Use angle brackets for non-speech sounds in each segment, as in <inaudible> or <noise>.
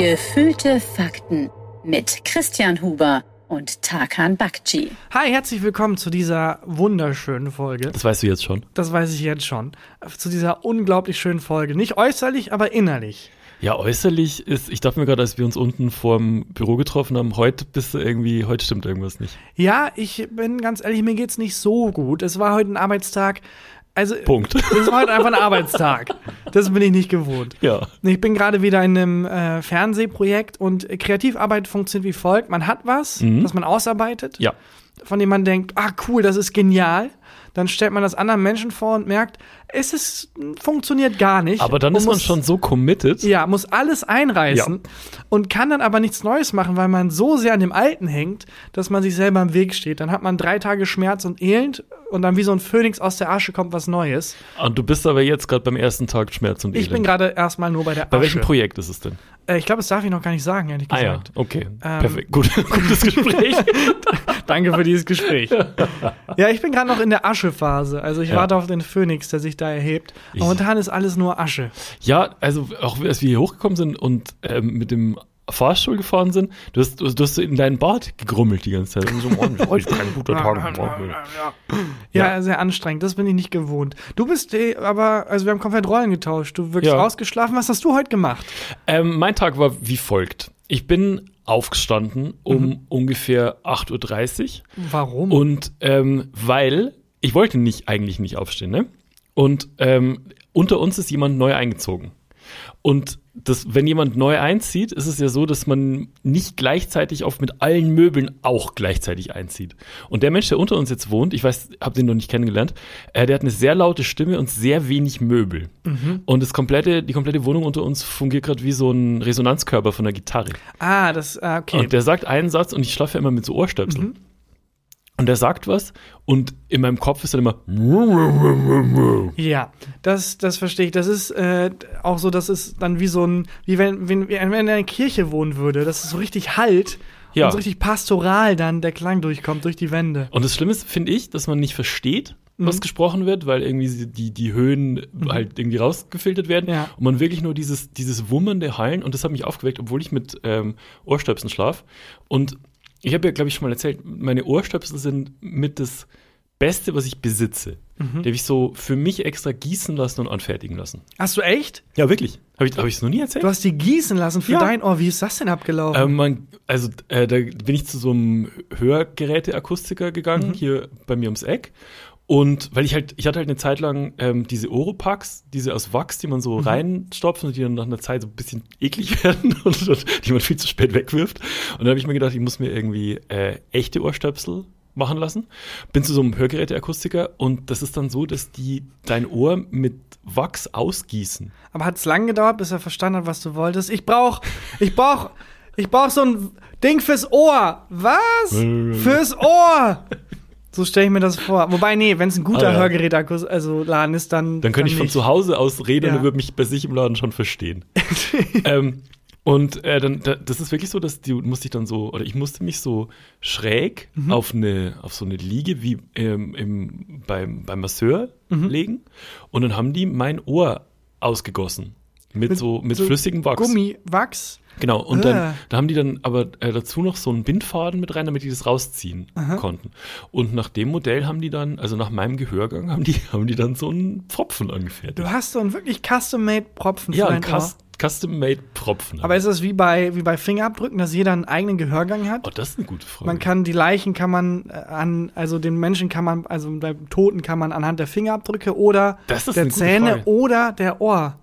Gefühlte Fakten mit Christian Huber und Tarkan Bakci. Hi, herzlich willkommen zu dieser wunderschönen Folge. Das weißt du jetzt schon. Das weiß ich jetzt schon. Zu dieser unglaublich schönen Folge. Nicht äußerlich, aber innerlich. Ja, äußerlich ist, ich dachte mir gerade, als wir uns unten vorm Büro getroffen haben, heute bist du irgendwie, heute stimmt irgendwas nicht. Ja, ich bin ganz ehrlich, mir geht's nicht so gut. Es war heute ein Arbeitstag. Also, Punkt. Es war heute einfach ein Arbeitstag. Das bin ich nicht gewohnt. Ja. Ich bin gerade wieder in einem äh, Fernsehprojekt und Kreativarbeit funktioniert wie folgt. Man hat was, Mhm. was man ausarbeitet, Ja. von dem man denkt, ah cool, das ist genial. Dann stellt man das anderen Menschen vor und merkt, es ist, funktioniert gar nicht. Aber dann ist man muss- schon so committed. Ja, muss alles einreißen und kann dann aber nichts Neues machen, weil man so sehr an dem Alten hängt, dass man sich selber im Weg steht. Dann hat man drei Tage Schmerz und Elend und dann wie so ein Phönix aus der Asche kommt was Neues. Und du bist aber jetzt gerade beim ersten Tag Schmerz und Ich Elend. bin gerade erstmal nur bei der Bei Asche. welchem Projekt ist es denn? Äh, ich glaube, das darf ich noch gar nicht sagen, ehrlich Ah ja, gesagt. okay. Ähm, Perfekt. Gut, <laughs> gutes Gespräch. <laughs> Danke für dieses Gespräch. ja, ich bin gerade noch in der Aschephase. Also ich Ja. warte auf den Phönix, der sich da erhebt. Ich- Momentan ist alles nur Asche. ja, also auch als wir hier hochgekommen sind und ähm, mit dem Fahrstuhl gefahren sind, du hast, du, du hast so in deinen Bart gegrummelt die ganze Zeit. Und so, oh, heute kein guter Tag. Ja, Ja. sehr anstrengend. Das bin ich nicht gewohnt. Du bist eh, aber, also wir haben komplett Rollen getauscht. Du wirkst Ja. ausgeschlafen. Was hast du heute gemacht? Ähm, mein Tag war wie folgt. Ich bin aufgestanden um Mhm. ungefähr 8.30 Uhr. Warum? Und ähm, weil ich wollte nicht eigentlich nicht aufstehen, ne? Und ähm, unter uns ist jemand neu eingezogen. Und das, wenn jemand neu einzieht, ist es ja so, dass man nicht gleichzeitig auf mit allen Möbeln auch gleichzeitig einzieht. Und der Mensch, der unter uns jetzt wohnt, ich weiß, habe den noch nicht kennengelernt, äh, der hat eine sehr laute Stimme und sehr wenig Möbel. Und das komplette, die komplette Wohnung unter uns fungiert gerade wie so ein Resonanzkörper von einer Gitarre. ah, das, ah, okay. Und der sagt einen Satz und ich schlafe ja immer mit so Ohrstöpseln. Mhm. Und der sagt was und in meinem Kopf ist dann immer ja, das, das verstehe ich. Das ist äh, auch so, das ist dann wie so ein, wie wenn, wenn, wenn er in einer Kirche wohnen würde. Das ist so richtig halt Ja. und so richtig pastoral dann der Klang durchkommt durch die Wände. Und das Schlimme ist, finde ich, dass man nicht versteht, was Mhm. gesprochen wird, weil irgendwie die, die Höhen halt irgendwie rausgefiltert werden. Ja. Und man wirklich nur dieses, dieses wummernde Hallen und das hat mich aufgeweckt, obwohl ich mit ähm, Ohrstöpseln schlaf. Und ich habe ja, glaube ich, schon mal erzählt, meine Ohrstöpsel sind mit das Beste, was ich besitze. Mhm. Die habe ich so für mich extra gießen lassen und anfertigen lassen. Hast du echt? Ja, wirklich. Habe ich es hab ich's noch nie erzählt? Du hast die gießen lassen für Ja. dein Ohr. Wie ist das denn abgelaufen? Ähm, man, also äh, da bin ich zu so einem Hörgeräteakustiker gegangen, Mhm. hier bei mir ums Eck. Und weil ich halt, ich hatte halt eine Zeit lang ähm, diese Oropax, diese aus Wachs, die man so Mhm. reinstopft und die dann nach einer Zeit so ein bisschen eklig <laughs> werden und, und die man viel zu spät wegwirft. Und dann habe ich mir gedacht, ich muss mir irgendwie äh, echte Ohrstöpsel machen lassen. Bin zu so einem Hörgeräteakustiker und das ist dann so, dass die dein Ohr mit Wachs ausgießen. Aber hat es lang gedauert, bis er verstanden hat, was du wolltest? Ich brauch, ich brauch, ich brauch so ein Ding fürs Ohr. Was? fürs Ohr. So stelle ich mir das vor. Wobei, nee, wenn es ein guter Ah, ja. Hörgerät also Laden ist, dann. Dann könnte ich von nicht. zu Hause aus reden Ja. und würde mich bei sich im Laden schon verstehen. <laughs> ähm, und äh, dann, da, das ist wirklich so, dass du musst dich dann so, oder ich musste mich so schräg Mhm. auf eine, auf so eine Liege wie ähm, im, beim, beim Masseur Mhm. legen. Und dann haben die mein Ohr ausgegossen. Mit, Mit so, mit so flüssigem Wachs. Gummi, Wachs. Genau, und Ah. dann da haben die dann aber äh, dazu noch so einen Bindfaden mit rein, damit die das rausziehen konnten. Und nach dem Modell haben die dann, also nach meinem Gehörgang, haben die, haben die dann so einen Pfropfen angefertigt. Du hast so einen wirklich custom-made Propfen Ja, ein dein Ohr. Cus Custom-Made Pfropfen. Aber ist das wie bei, wie bei Fingerabdrücken, dass jeder einen eigenen Gehörgang hat? oh, das ist eine gute Frage. Man kann die Leichen kann man äh, an, also den Menschen kann man, also beim Toten kann man anhand der Fingerabdrücke oder der Zähne Frage. oder der Ohr.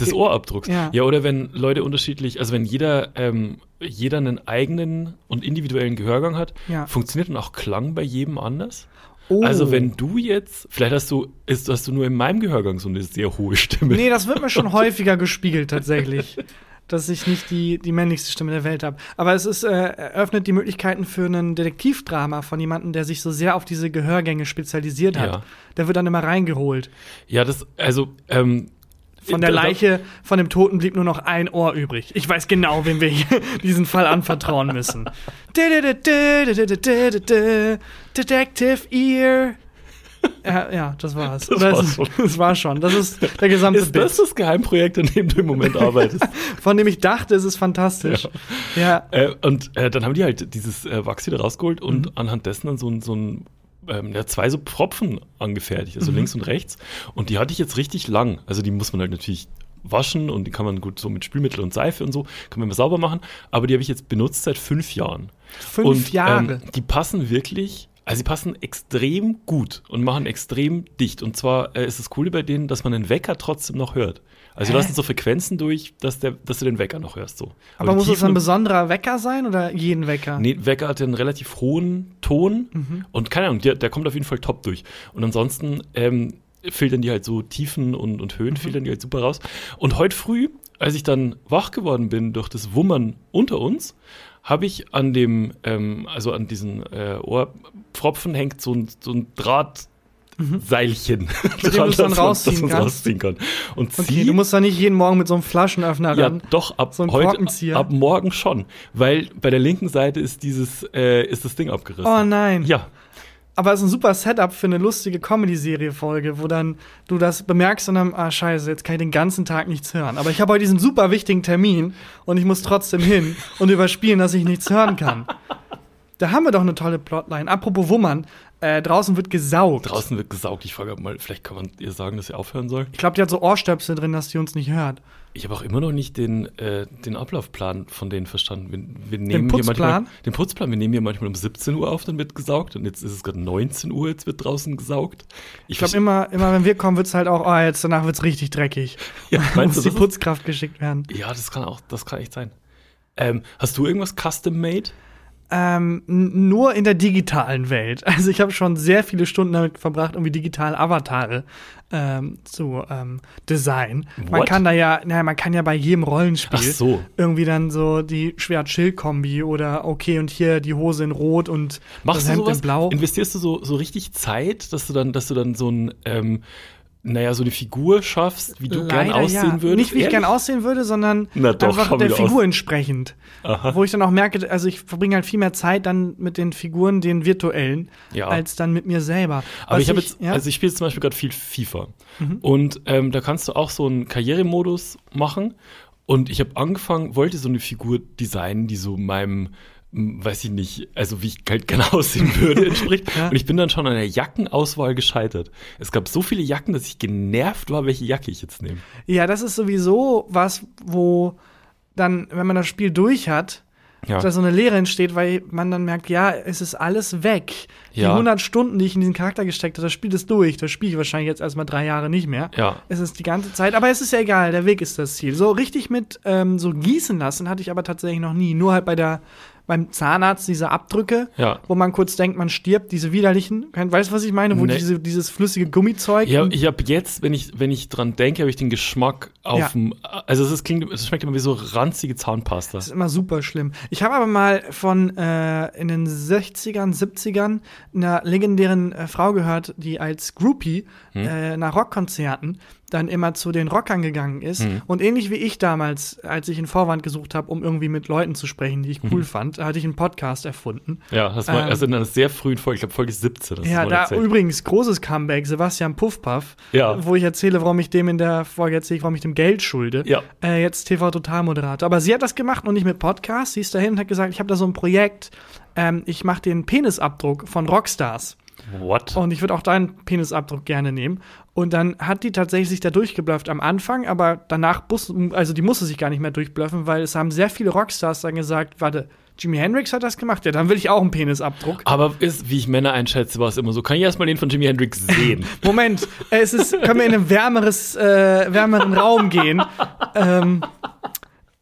Des Ohrabdrucks. Ja. Ja. oder wenn Leute unterschiedlich, also wenn jeder, ähm, jeder einen eigenen und individuellen Gehörgang hat, Ja. funktioniert dann auch Klang bei jedem anders? Oh. Also wenn du jetzt, vielleicht hast du, ist, hast du nur in meinem Gehörgang so eine sehr hohe Stimme. Nee, das wird mir schon <laughs> häufiger gespiegelt tatsächlich. Dass ich nicht die, die männlichste Stimme der Welt habe. Aber es ist, äh, eröffnet die Möglichkeiten für ein Detektivdrama von jemandem, der sich so sehr auf diese Gehörgänge spezialisiert hat. Ja. Der wird dann immer reingeholt. Ja, das, also, ähm, Von der Leiche, von dem Toten blieb nur noch ein Ohr übrig. Ich weiß genau, wem wir <laughs> diesen Fall anvertrauen müssen. Detective Ear. Ja, ja, das war's. Das war's es- schon. das war schon. Das ist der gesamte Ist das Bit, das Geheimprojekt, an dem du im Moment <laughs> arbeitest? von dem ich dachte, es ist fantastisch. Ja, äh, und äh, dann haben die halt dieses äh, Wachs wieder rausgeholt und Mhm. anhand dessen dann so ein, so ein ähm, ja, zwei so Pfropfen angefertigt, Mhm. also links und rechts. Und die hatte ich jetzt richtig lang. Also die muss man halt natürlich waschen und die kann man gut so mit Spülmittel und Seife und so, kann man immer sauber machen. Aber die habe ich jetzt benutzt seit fünf Jahren. fünf und, Jahre. Ähm, die passen wirklich, also sie passen extrem gut und machen extrem dicht. Und zwar äh, ist das Coole bei denen, dass man den Wecker trotzdem noch hört. Also Hä? lassen so Frequenzen durch, dass, der, dass du den Wecker noch hörst. So. Aber die muss es ein besonderer Wecker sein oder jeden Wecker? Nee, Wecker hat ja einen relativ hohen Ton Mhm. und keine Ahnung, der, der kommt auf jeden Fall top durch. Und ansonsten ähm, filtern die halt so Tiefen und, und Mhm. Höhen, filtern die halt super raus. Und heute früh, als ich dann wach geworden bin durch das Wummern unter uns, habe ich an dem, ähm, also an diesen äh, Ohrpfropfen hängt so ein, so ein Draht. Seilchen, dem dran, <laughs> dann dass man- rausziehen dass kannst? rausziehen kann. Und Okay, sie, du musst da nicht jeden Morgen mit so einem Flaschenöffner ja, ran. doch, ab So heute, ab morgen schon. Weil bei der linken Seite ist dieses, äh, ist das Ding abgerissen. Oh nein. Ja, Aber es ist ein super Setup für eine lustige Comedy-Serie-Folge, wo dann du das bemerkst und dann, ah, scheiße, jetzt kann ich den ganzen Tag nichts hören. Aber ich habe heute diesen super wichtigen Termin und ich muss trotzdem hin und überspielen, dass ich nichts hören kann. Da haben wir doch eine tolle Plotline. Apropos Wummern, äh, draußen wird gesaugt. draußen wird gesaugt. Ich frage mal, vielleicht kann man ihr sagen, dass sie aufhören soll. Ich glaube, die hat so Ohrstöpsel drin, dass die uns nicht hört. Ich habe auch immer noch nicht den, äh, den Ablaufplan von denen verstanden. Wir, wir nehmen hier Putzplan? manchmal den Putzplan. Wir nehmen hier manchmal um 17 Uhr auf, dann wird gesaugt und jetzt ist es gerade 19 Uhr, jetzt wird draußen gesaugt. Ich glaube, immer, immer wenn wir kommen, wird's halt auch, oh, jetzt danach wird's richtig dreckig. <laughs> ja, <laughs> meinst muss du, die das ist, Putzkraft geschickt werden. ja, das kann auch, das kann echt sein. Ähm, hast du irgendwas custom made? Ähm, nur in der digitalen Welt. <laughs> Also ich habe schon sehr viele Stunden damit verbracht, irgendwie digitale Avatare ähm, zu ähm, designen. Man kann da ja, naja, man kann ja bei jedem Rollenspiel so. irgendwie dann so die Schwert-Schild-Kombi oder okay und hier die Hose in Rot und Machst das du Hemd sowas? in Blau. Investierst du so, so richtig Zeit, dass du dann, dass du dann so ein, ähm, naja, so eine Figur schaffst, wie du gern Leider aussehen ja. würdest? Nicht wie ich Ehrlich? gern aussehen würde, sondern doch, einfach der Figur aus- entsprechend. Wo ich dann auch merke, also ich verbringe halt viel mehr Zeit dann mit den Figuren, den virtuellen, Ja. als dann mit mir selber. Aber Was ich habe jetzt, ja? Mhm. also ich spiele zum Beispiel gerade viel FIFA. Und ähm, da kannst du auch so einen Karrieremodus machen. Und ich habe angefangen, wollte so eine Figur designen, die so meinem, weiß ich nicht, also wie ich halt gerne <laughs> aussehen würde, entspricht. Ja. Und ich bin dann schon an der Jackenauswahl gescheitert. Es gab so viele Jacken, dass ich genervt war, welche Jacke ich jetzt nehme. Ja, das ist sowieso was, wo dann, wenn man das Spiel durch hat, Ja. da so eine Leere entsteht, weil man dann merkt, ja, es ist alles weg. Die Ja. 100 Stunden, die ich in diesen Charakter gesteckt habe, das Spiel ist durch. Das spiele ich wahrscheinlich jetzt erstmal drei Jahre nicht mehr. Ja. Es ist die ganze Zeit, aber es ist ja egal, der Weg ist das Ziel. So richtig mit ähm, so gießen lassen hatte ich aber tatsächlich noch nie. Nur halt bei der beim Zahnarzt diese Abdrücke, Ja. wo man kurz denkt, man stirbt, diese widerlichen. Weißt du, was ich meine? Wo Nee. diese, dieses flüssige Gummizeug. Ja, ich habe jetzt, wenn ich, wenn ich dran denke, habe ich den Geschmack auf Ja. dem, also es ist, klingt, es schmeckt immer wie so ranzige Zahnpasta. Das ist immer super schlimm. Ich habe aber mal von äh, in den 60ern, 70ern einer legendären äh, Frau gehört, die als Groupie Hm. äh, nach Rockkonzerten dann immer zu den Rockern gegangen ist. Hm. Und ähnlich wie ich damals, als ich einen Vorwand gesucht habe, um irgendwie mit Leuten zu sprechen, die ich cool fand, hatte ich einen Podcast erfunden. Ja, das war Ähm, also in einer sehr frühen Folge, ich glaube Folge 17. Das ja, da erzählt. übrigens großes Comeback, Sebastian Puffpaff, Ja. wo ich erzähle, warum ich dem in der Folge erzähle, warum ich dem Geld schulde. Ja. Äh, jetzt TV-Total-Moderator. Aber sie hat das gemacht und nicht mit Podcast. Sie ist dahin und hat gesagt, ich habe da so ein Projekt, ähm, ich mache den Penisabdruck von Rockstars. What? Und ich würde auch deinen Penisabdruck gerne nehmen. Und dann hat die tatsächlich sich da durchgeblufft am Anfang, aber danach, bus also die musste sich gar nicht mehr durchbluffen, weil es haben sehr viele Rockstars dann gesagt, warte, Jimi Hendrix hat das gemacht, ja, dann will ich auch einen Penisabdruck. Aber ist, wie ich Männer einschätze, war es immer so. Kann ich erstmal den von Jimi Hendrix sehen? <laughs> Moment, es ist, können wir in einen wärmeres, äh, wärmeren Raum gehen? Ähm,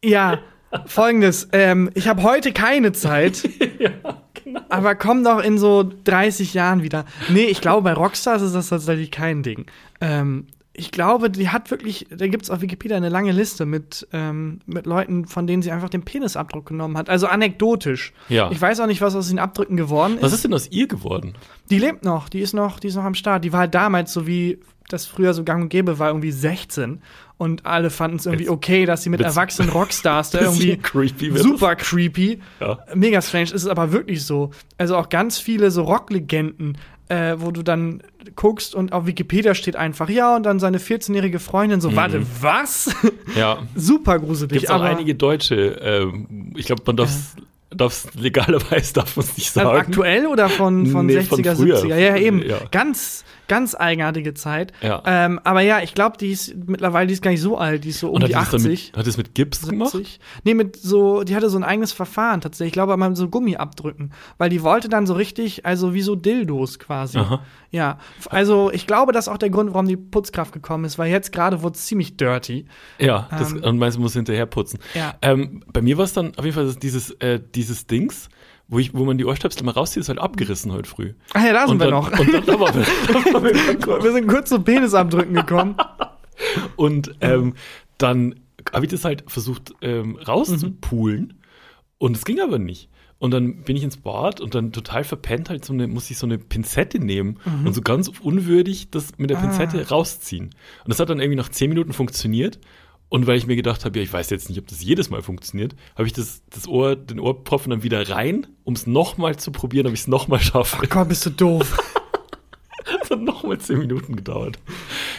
ja, folgendes, ähm, ich habe heute keine Zeit. <laughs> Aber komm doch in so 30 Jahren wieder. Nee, ich glaube, bei Rockstars ist das tatsächlich kein Ding. Ähm, ich glaube, die hat wirklich, da gibt es auf Wikipedia eine lange Liste mit, ähm, mit Leuten, von denen sie einfach den Penisabdruck genommen hat. Also anekdotisch. Ja. Ich weiß auch nicht, was aus den Abdrücken geworden ist. Was ist denn aus ihr geworden? Die lebt noch, die ist noch, die ist noch am Start. Die war halt damals, so wie das früher so gang und gäbe war, irgendwie 16. Und alle fanden es irgendwie okay, dass sie mit erwachsenen Rockstars da <laughs> irgendwie creepy super creepy, Ja. mega strange, ist es aber wirklich so. Also auch ganz viele so Rocklegenden äh, wo du dann guckst und auf Wikipedia steht einfach, ja, und dann seine 14-jährige Freundin so, warte, was? Ja. <laughs> Super gruselig. Gibt auch aber einige Deutsche, ähm, ich glaube, man darf es legalerweise darf man es nicht also sagen. aktuell oder von, von Nee, 60er, von früher. 70er? Ja, eben. Ja. Ganz, ganz eigenartige Zeit. Ja. Ähm, aber ja, ich glaube, die ist mittlerweile, die ist gar nicht so alt, die ist so um die die das dann 80. mit, hat das mit Gips gemacht? 70. Nee, mit so, die hatte so ein eigenes Verfahren tatsächlich. Ich glaube, mal so Gummi abdrücken. Weil die wollte dann so richtig, also wie so Dildos quasi. Aha. Ja. Also ich glaube, das ist auch der Grund, warum die Putzkraft gekommen ist, weil jetzt gerade wurde es ziemlich dirty. Ja, das, Ähm, und meinst du, musst hinterher putzen. Ja. Ähm, bei mir war es dann auf jeden Fall dieses, äh, dieses Dings, wo, ich, wo man die Ohrstöpsel mal rauszieht, ist halt abgerissen heute früh. Ah ja, da sind und wir dann, noch. <laughs> Und dann, da wir, <laughs> da wir wir sind kurz zum Penisabdrücken gekommen. Und ähm, dann habe ich das halt versucht ähm, rauszupulen und es ging aber nicht. Und dann bin ich ins Bad und dann total verpennt halt so eine, muss ich so eine Pinzette nehmen und so ganz unwürdig das mit der Pinzette rausziehen. Und das hat dann irgendwie nach zehn Minuten funktioniert. Und weil ich mir gedacht habe, ja, ich weiß jetzt nicht, ob das jedes Mal funktioniert, habe ich das, das Ohr, den Ohrpropfen dann wieder rein, um es nochmal zu probieren, ob ich es nochmal schaffe. Ach Gott, bist du doof. <laughs> Das hat nochmal zehn Minuten gedauert.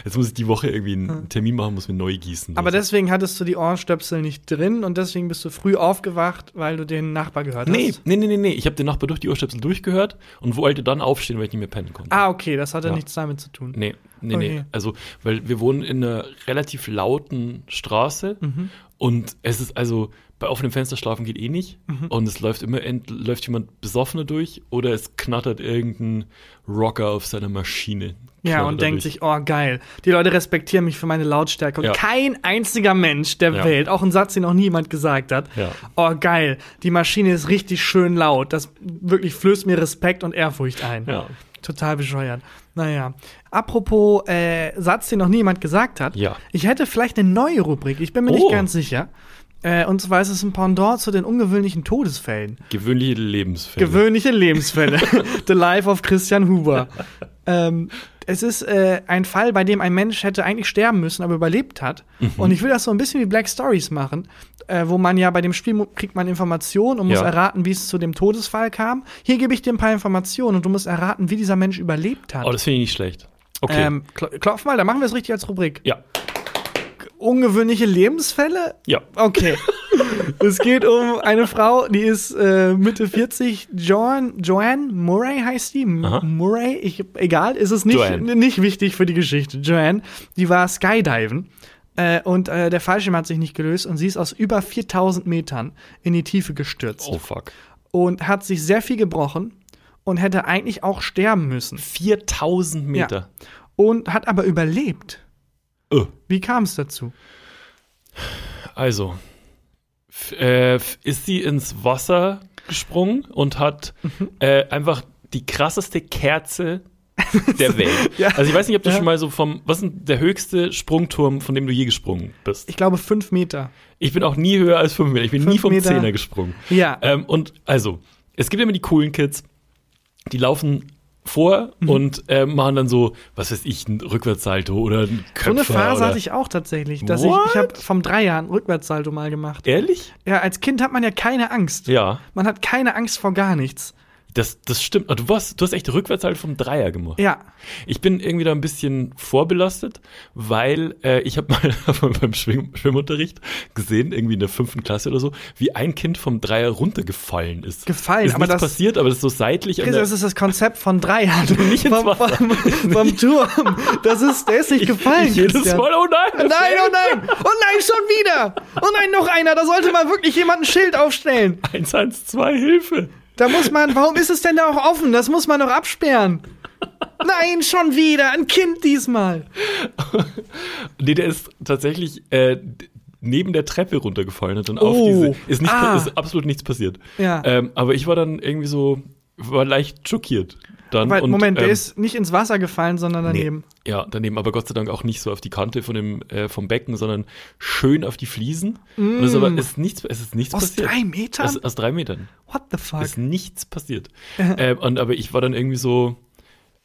Jetzt muss ich die Woche irgendwie einen Termin machen, muss mir neu gießen. Aber Also- deswegen hattest du die Ohrenstöpsel nicht drin und deswegen bist du früh aufgewacht, weil du den Nachbar gehört Nee, hast. nee, nee, nee, nee. Ich habe den Nachbar durch die Ohrstöpsel durchgehört und wollte dann aufstehen, weil ich nicht mehr pennen konnte. Ah, okay, das hatte Ja. nichts damit zu tun. Nee, nee, Okay. nee. Also, weil wir wohnen in einer relativ lauten Straße Mhm. und es ist also, bei offenem Fenster schlafen geht eh nicht Mhm. und es läuft immer, ent, läuft jemand besoffener durch oder es knattert irgendein Rocker auf seiner Maschine. Ja, und denkt durch. sich, oh geil, die Leute respektieren mich für meine Lautstärke. Und Ja. kein einziger Mensch der Ja. Welt, auch ein Satz, den noch niemand gesagt hat, Ja. oh geil, die Maschine ist richtig schön laut. Das wirklich flößt mir Respekt und Ehrfurcht ein. Ja. Total bescheuert. Naja. Apropos äh, Satz, den noch niemand gesagt hat. Ja. Ich hätte vielleicht eine neue Rubrik. Ich bin mir Oh. nicht ganz sicher. Äh, und zwar ist es ein Pendant zu den ungewöhnlichen Todesfällen. Gewöhnliche Lebensfälle. Gewöhnliche Lebensfälle. <laughs> The Life of Christian Huber. Ähm, es ist äh, ein Fall, bei dem ein Mensch hätte eigentlich sterben müssen, aber überlebt hat. Mhm. Und ich will das so ein bisschen wie Black Stories machen, äh, wo man ja bei dem Spiel kriegt man Informationen und muss Ja. erraten, wie es zu dem Todesfall kam. Hier gebe ich dir ein paar Informationen und du musst erraten, wie dieser Mensch überlebt hat. oh, das finde ich nicht schlecht. Okay. ähm, kl klopf mal, da machen wir es richtig als Rubrik. ja. Ungewöhnliche Lebensfälle? Ja. Okay. <laughs> es geht um eine Frau, die ist äh, Mitte 40. Joan, Joanne Murray heißt die. Aha. Murray, ich, egal, ist es nicht, Joanne. nicht wichtig für die Geschichte. Joanne, die war Skydiven. Äh, und äh, der Fallschirm hat sich nicht gelöst und sie ist aus über 4000 Metern in die Tiefe gestürzt Oh, fuck. und hat sich sehr viel gebrochen und hätte eigentlich auch sterben müssen. 4000 Meter. Und hat aber überlebt. Oh. Wie kam es dazu? Also, äh, ist sie ins Wasser gesprungen und hat Mhm. äh, einfach die krasseste Kerze der <laughs> Welt. Ja. Also ich weiß nicht, ob du Ja. schon mal so vom, was ist denn der höchste Sprungturm, von dem du je gesprungen bist? Ich glaube, fünf Meter. Ich bin auch nie höher als fünf Meter. Ich bin nie Fünf vom Meter. Zehner gesprungen. Ja. Ähm, und also, es gibt immer die coolen Kids, die laufen vor Mhm. und äh, machen dann so, was weiß ich, ein Rückwärtssalto oder ein So Köpfer eine Phase oder hatte ich auch tatsächlich. Dass ich, ich habe vom Dreier ein Rückwärtssalto mal gemacht. Ehrlich? Ja, als Kind hat man ja keine Angst. Ja. Man hat keine Angst vor gar nichts. Das, das stimmt. Du, warst, du hast echt Rückwärtssalto vom Dreier gemacht. Ja. Ich bin irgendwie da ein bisschen vorbelastet, weil äh, ich habe <laughs> mal beim Schwimm Schwimmunterricht gesehen, irgendwie in der fünften Klasse oder so, wie ein Kind vom Dreier runtergefallen ist. Gefallen, ist aber nichts das- passiert, aber das ist so seitlich der, Das ist das Konzept von Dreier. <laughs> Nicht vom, vom, <laughs> vom Turm. Das ist, der ist nicht gefallen. ich jedes Christian. Mal, oh nein! Nein, oh nein! Oh nein, schon wieder! Oh nein, noch einer! Da sollte mal wirklich jemand ein Schild aufstellen. 112, Hilfe! Da muss man, warum ist es denn da auch offen? Das muss man doch absperren. Nein, schon wieder! Ein Kind diesmal! Nee, der ist tatsächlich äh, neben der Treppe runtergefallen und dann Oh. auf diese. Ist, nicht, Ah. ist absolut nichts passiert. Ja. Ähm, aber ich war dann irgendwie so, war leicht schockiert. Dann, Weil, und, Moment, der ähm, ist nicht ins Wasser gefallen, sondern daneben. Nee, ja, daneben, aber Gott sei Dank auch nicht so auf die Kante von dem, äh, vom Becken, sondern schön auf die Fliesen. Und es ist aber ist nichts, es ist nichts Mm. Aus passiert. drei Metern? Aus, aus drei Metern. What the fuck? Ist nichts passiert. <laughs> ähm, und, aber ich war dann irgendwie so,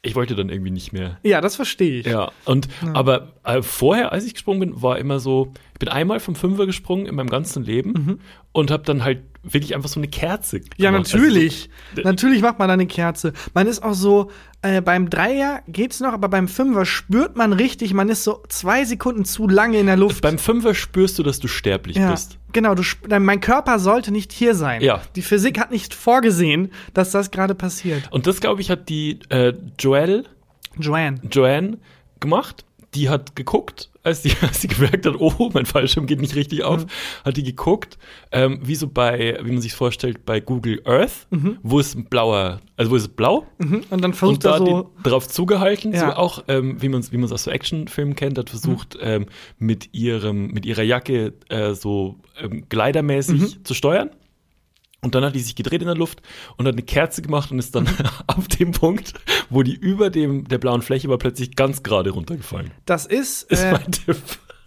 ich wollte dann irgendwie nicht mehr. Ja, das verstehe ich. Ja, und aber äh, vorher, als ich gesprungen bin, war immer so, ich bin einmal vom Fünfer gesprungen in meinem ganzen Leben und habe dann halt wirklich einfach so eine Kerze. Ja, gemacht. natürlich. Also, natürlich macht man da eine Kerze. Man ist auch so, äh, beim Dreier geht's noch, aber beim Fünfer spürt man richtig, man ist so zwei Sekunden zu lange in der Luft. beim Fünfer spürst du, dass du sterblich ja, bist. genau. Du, mein Körper sollte nicht hier sein. Ja. Die Physik hat nicht vorgesehen, dass das gerade passiert. Und das, glaube ich, hat die äh, Joelle, Joanne. Joanne gemacht. Die hat geguckt, als sie, <laughs> als sie gemerkt hat, oh, mein Fallschirm geht nicht richtig auf, Mhm. hat die geguckt, ähm, wie so bei, wie man sich vorstellt, bei Google Earth, wo ist ein blauer, also wo ist es blau? Mhm. Und dann versucht und da er so. die drauf zugehalten, so Ja. auch, ähm, wie man es wie man's aus so Actionfilmen kennt, hat versucht, Mhm. ähm, mit ihrem, mit ihrer Jacke äh, so ähm, gleidermäßig Mhm. zu steuern. Und dann hat die sich gedreht in der Luft und hat eine Kerze gemacht und ist dann <laughs> auf dem Punkt, wo die über dem der blauen Fläche war, plötzlich ganz gerade runtergefallen. Das ist, Ist äh, mein Tipp.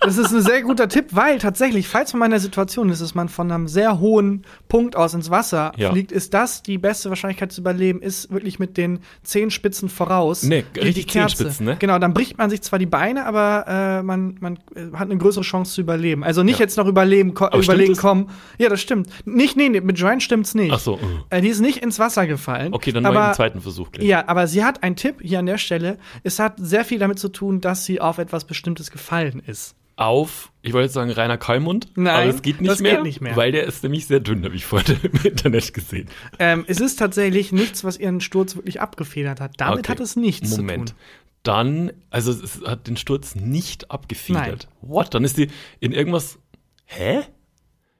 Das ist ein sehr guter Tipp, weil tatsächlich, falls man in der Situation ist, dass man von einem sehr hohen Punkt aus ins Wasser Ja. fliegt, ist das die beste Wahrscheinlichkeit zu überleben, ist wirklich mit den Zehenspitzen voraus. Nee, richtig die Kerze. Zehenspitzen, ne? Genau, dann bricht man sich zwar die Beine, aber äh, man, man äh, hat eine größere Chance zu überleben. Also nicht Ja. jetzt noch überleben, ko Aber überlegen kommen. Ja, das stimmt. Nicht, nee, nee mit Joanne stimmt's nicht. Ach so. Äh, die ist nicht ins Wasser gefallen. Okay, dann mal aber den zweiten Versuch gleich. ja, aber sie hat einen Tipp hier an der Stelle. Es hat sehr viel damit zu tun, dass sie auf etwas Bestimmtes gefallen ist. Auf, ich wollte jetzt sagen Rainer Kallmund, Nein, aber es geht nicht, das mehr, geht nicht mehr. weil der ist nämlich sehr dünn, habe ich vorhin <laughs> im Internet gesehen. Ähm, es ist tatsächlich nichts, was ihren Sturz wirklich abgefedert hat. Damit Okay. hat es nichts Moment. zu tun. Dann, also es hat den Sturz nicht abgefedert. Nein. What? Dann ist die in irgendwas. Hä?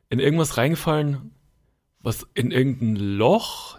In irgendwas reingefallen, was in irgendein Loch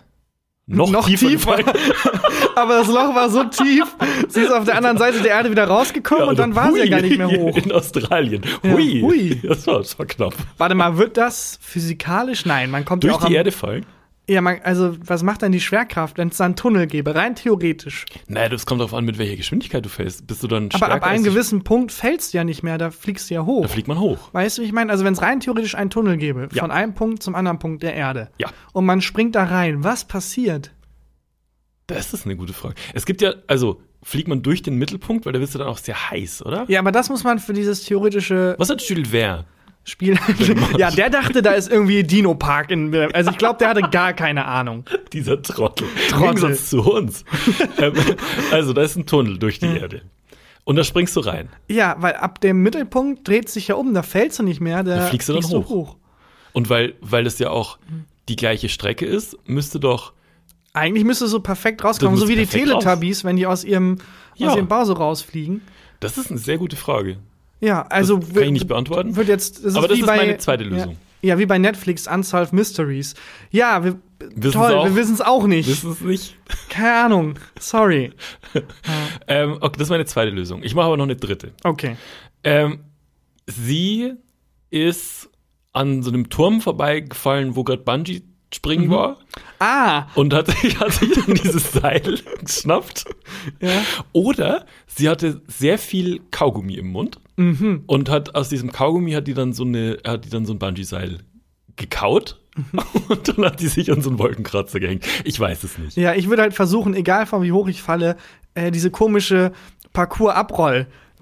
noch, Noch tiefer, tiefer. <laughs> Aber das Loch war so tief, sie ist auf der anderen Seite der Erde wieder rausgekommen und dann war sie ja gar nicht mehr <laughs> hoch. In Australien. Ja, Hui. hui. Das, war, das war knapp. Warte mal, wird das physikalisch? Nein, man kommt Durch ja auch die am, Erde fallen? Ja, man, also was macht denn die Schwerkraft, wenn es da einen Tunnel gäbe? Rein theoretisch. Naja, das kommt darauf an, mit welcher Geschwindigkeit du fällst. Bist du dann Aber ab einem gewissen Punkt fällst du ja nicht mehr, da fliegst du ja hoch. Da fliegt man hoch. Weißt du, wie ich meine? Also wenn es rein theoretisch einen Tunnel gäbe, Ja. von einem Punkt zum anderen Punkt der Erde, Ja. und man springt da rein, was passiert? Das ist eine gute Frage. Es gibt ja, also fliegt man durch den Mittelpunkt, weil da bist du dann auch sehr heiß, oder? Ja, aber das muss man für dieses theoretische Was hat Jules Verne? Spiel. <laughs> ja, der dachte, da ist irgendwie Dino Park in. Also ich glaube, der hatte gar keine Ahnung. <laughs> Dieser Trottel. Im Trottel. Gegensatz zu uns. ähm, also, da ist ein Tunnel durch die Erde. Und da springst du rein. Ja, weil ab dem Mittelpunkt dreht sich ja um, da fällst du nicht mehr, da, Da fliegst du dann hoch. Und weil, weil das ja auch die gleiche Strecke ist, müsste doch. Eigentlich müsste so perfekt rauskommen, so wie die perfekt raus. Teletubbies, wenn die aus ihrem, Ja. aus ihrem Bau so rausfliegen. Das ist eine sehr gute Frage. Ja, also Das kann ich nicht beantworten. Wird jetzt, das Aber das ist bei, meine zweite Lösung. Ja, ja, wie bei Netflix Unsolved Mysteries. Ja, wir, Wissen's toll, auch? wir wissen es auch nicht. Wissen es nicht? Keine Ahnung. Sorry. <laughs> Ähm, okay, das ist meine zweite Lösung. Ich mache aber noch eine dritte. Okay. Ähm, sie ist an so einem Turm vorbeigefallen, wo gerade Bungee springen Mhm. war Ah, und hat sich, hat sich dann dieses Seil <laughs> geschnappt. ja. Oder sie hatte sehr viel Kaugummi im Mund Mhm. und hat aus diesem Kaugummi hat die dann so eine, hat die dann so ein Bungee-Seil gekaut Mhm. <laughs> und dann hat die sich an so einen Wolkenkratzer gehängt. Ich weiß es nicht. Ja, ich würde halt versuchen, egal von wie hoch ich falle, äh, diese komische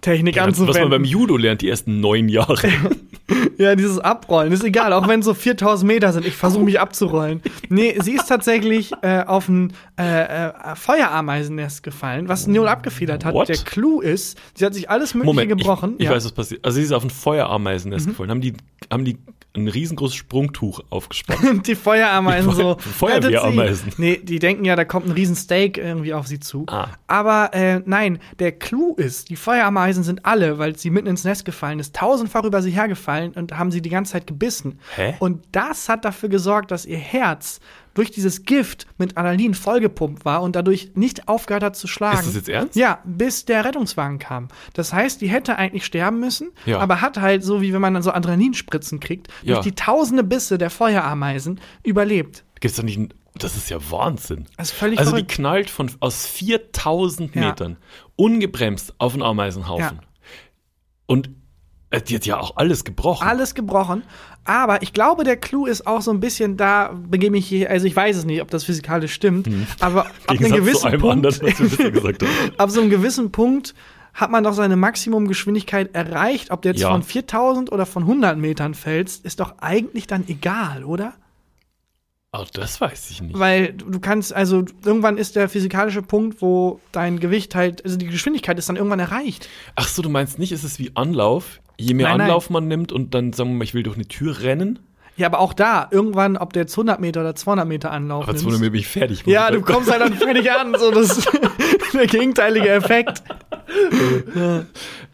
Parcours-Abroll-Technik Ja, was man anzuwenden. beim Judo lernt, die ersten neun Jahre. <laughs> ja, dieses Abrollen, ist egal, auch wenn es so 4000 Meter sind, ich versuche mich abzurollen. Nee, sie ist tatsächlich äh, auf ein äh, äh, Feuerameisennest gefallen, was null abgefedert hat. What? Der Clou ist, sie hat sich alles Mögliche Moment, gebrochen. Ich, ich ja. Mhm. weiß, was passiert. Also sie ist auf ein Feuerameisennest gefallen. Haben die, haben die ein riesengroßes Sprungtuch aufgespannt. <laughs> die Feuerameisen Die Feu- so. Feuerwehrameisen. Nee, die denken ja, da kommt ein riesen Steak irgendwie auf sie zu. Ah. Aber äh, nein, der Clou ist, die Feuerameisen sind alle, weil sie mitten ins Nest gefallen ist, tausendfach über sie hergefallen und haben sie die ganze Zeit gebissen. Hä? Und das hat dafür gesorgt, dass ihr Herz durch dieses Gift mit Adrenalin vollgepumpt war und dadurch nicht aufgehört hat zu schlagen. Ist das jetzt ernst? Ja, bis der Rettungswagen kam. Das heißt, die hätte eigentlich sterben müssen, Ja. aber hat halt so, wie wenn man dann so Adrenalinspritzen kriegt, Ja. durch die tausende Bisse der Feuerameisen überlebt. Gibt's doch nicht. Das ist ja Wahnsinn. Das ist völlig also verrückt. die knallt von aus 4000 Ja. Metern ungebremst auf einen Ameisenhaufen. Ja. Und die hat ja auch alles gebrochen. Alles gebrochen. Aber ich glaube, der Clou ist auch so ein bisschen da, begebe ich hier, also ich weiß es nicht, ob das physikalisch stimmt, aber ab einem gewissen allem Punkt, haben. <laughs> ab so einem gewissen Punkt hat man doch seine Maximumgeschwindigkeit erreicht. Ob du jetzt Ja. von 4000 oder von 100 Metern fällst, ist doch eigentlich dann egal, oder? Oh, das weiß ich nicht. Weil du du kannst, also irgendwann ist der physikalische Punkt, wo dein Gewicht halt, also die Geschwindigkeit ist dann irgendwann erreicht. Ach so, du meinst nicht, ist es wie Anlauf? Je mehr Nein, nein. Anlauf man nimmt und dann sagen wir mal, ich will durch eine Tür rennen, Ja, aber auch da, irgendwann, ob du jetzt 100 Meter oder 200 Meter Anlauf aber nimmst. 200 Meter bin ich fertig. Ja, du kommst halt dann fertig an, so das <laughs> der gegenteilige Effekt.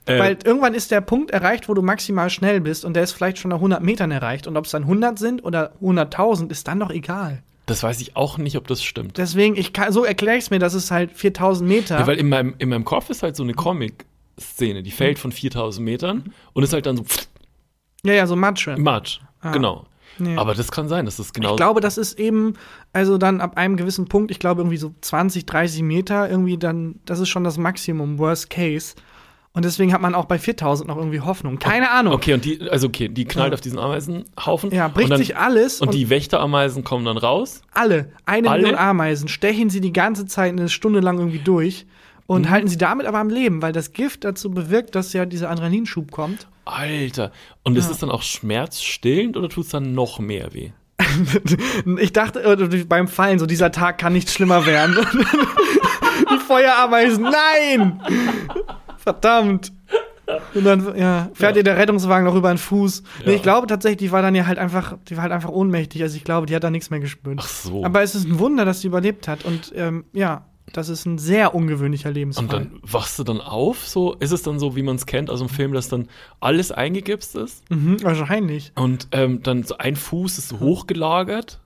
äh, Weil irgendwann ist der Punkt erreicht, wo du maximal schnell bist und der ist vielleicht schon nach 100 Metern erreicht. Und ob es dann 100 sind oder 100.000, ist dann doch egal. Das weiß ich auch nicht, ob das stimmt. Deswegen, ich kann, so erkläre ich es mir, dass es halt 4000 Meter. Ja, weil in meinem, in meinem Kopf ist halt so eine Comic-Szene, die fällt von 4000 Metern und ist halt dann so ja, ja, so Matsche. Matsch. Genau. Nee. Aber das kann sein, dass das genau Ich glaube, das ist eben, also dann ab einem gewissen Punkt, ich glaube irgendwie so 20, 30 Meter, irgendwie dann, das ist schon das Maximum, Worst Case. Und deswegen hat man auch bei 4000 noch irgendwie Hoffnung. Keine Ahnung. Okay, und die, also okay, die knallt Ja. auf diesen Ameisenhaufen. Ja, bricht dann, sich alles Und und, die Wächterameisen kommen dann raus. alle, eine Alle? Million Ameisen, stechen sie die ganze Zeit eine Stunde lang irgendwie durch und Mhm. halten sie damit aber am Leben, weil das Gift dazu bewirkt, dass ja dieser Adrenalinschub kommt. Alter. Und ist es dann auch schmerzstillend oder tut es dann noch mehr weh? <laughs> Ich dachte äh, beim Fallen, so dieser Tag kann nicht schlimmer werden. <laughs> die Feuerameisen, nein! Verdammt! Und dann ja, fährt Ja. ihr der Rettungswagen noch über den Fuß. Nee, Ja. ich glaube tatsächlich, die war dann ja halt einfach, die war halt einfach ohnmächtig. Also ich glaube, die hat da nichts mehr gespürt. Ach so. Aber es ist ein Wunder, dass sie überlebt hat. Und ähm, ja, das ist ein sehr ungewöhnlicher Lebensfall. Und dann wachst du dann auf, so ist es dann so, wie man es kennt aus dem Film, dass dann alles eingegipst ist mhm, wahrscheinlich. und ähm, dann so ein Fuß ist so hochgelagert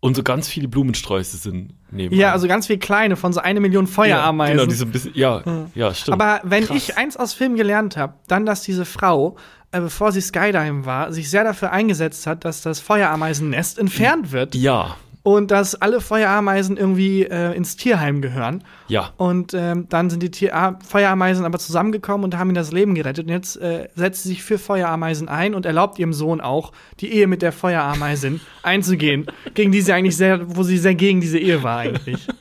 und so ganz viele Blumensträuße sind neben. Ja, also ganz viel kleine von so eine Million Feuerameisen. Ja, genau, die so ein bisschen, ja, ja, stimmt. Aber wenn Krass. ich eins aus Filmen gelernt habe, dann, dass diese Frau, äh, bevor sie Skydive war, sich sehr dafür eingesetzt hat, dass das Feuerameisennest entfernt wird ja, und dass alle Feuerameisen irgendwie äh, ins Tierheim gehören. ja. Und ähm, dann sind die Tier A- Feuerameisen aber zusammengekommen und haben ihm das Leben gerettet. Und jetzt äh, setzt sie sich für Feuerameisen ein und erlaubt ihrem Sohn auch, die Ehe mit der Feuerameisin <laughs> einzugehen, gegen die sie eigentlich sehr, wo sie sehr gegen diese Ehe war eigentlich. <laughs>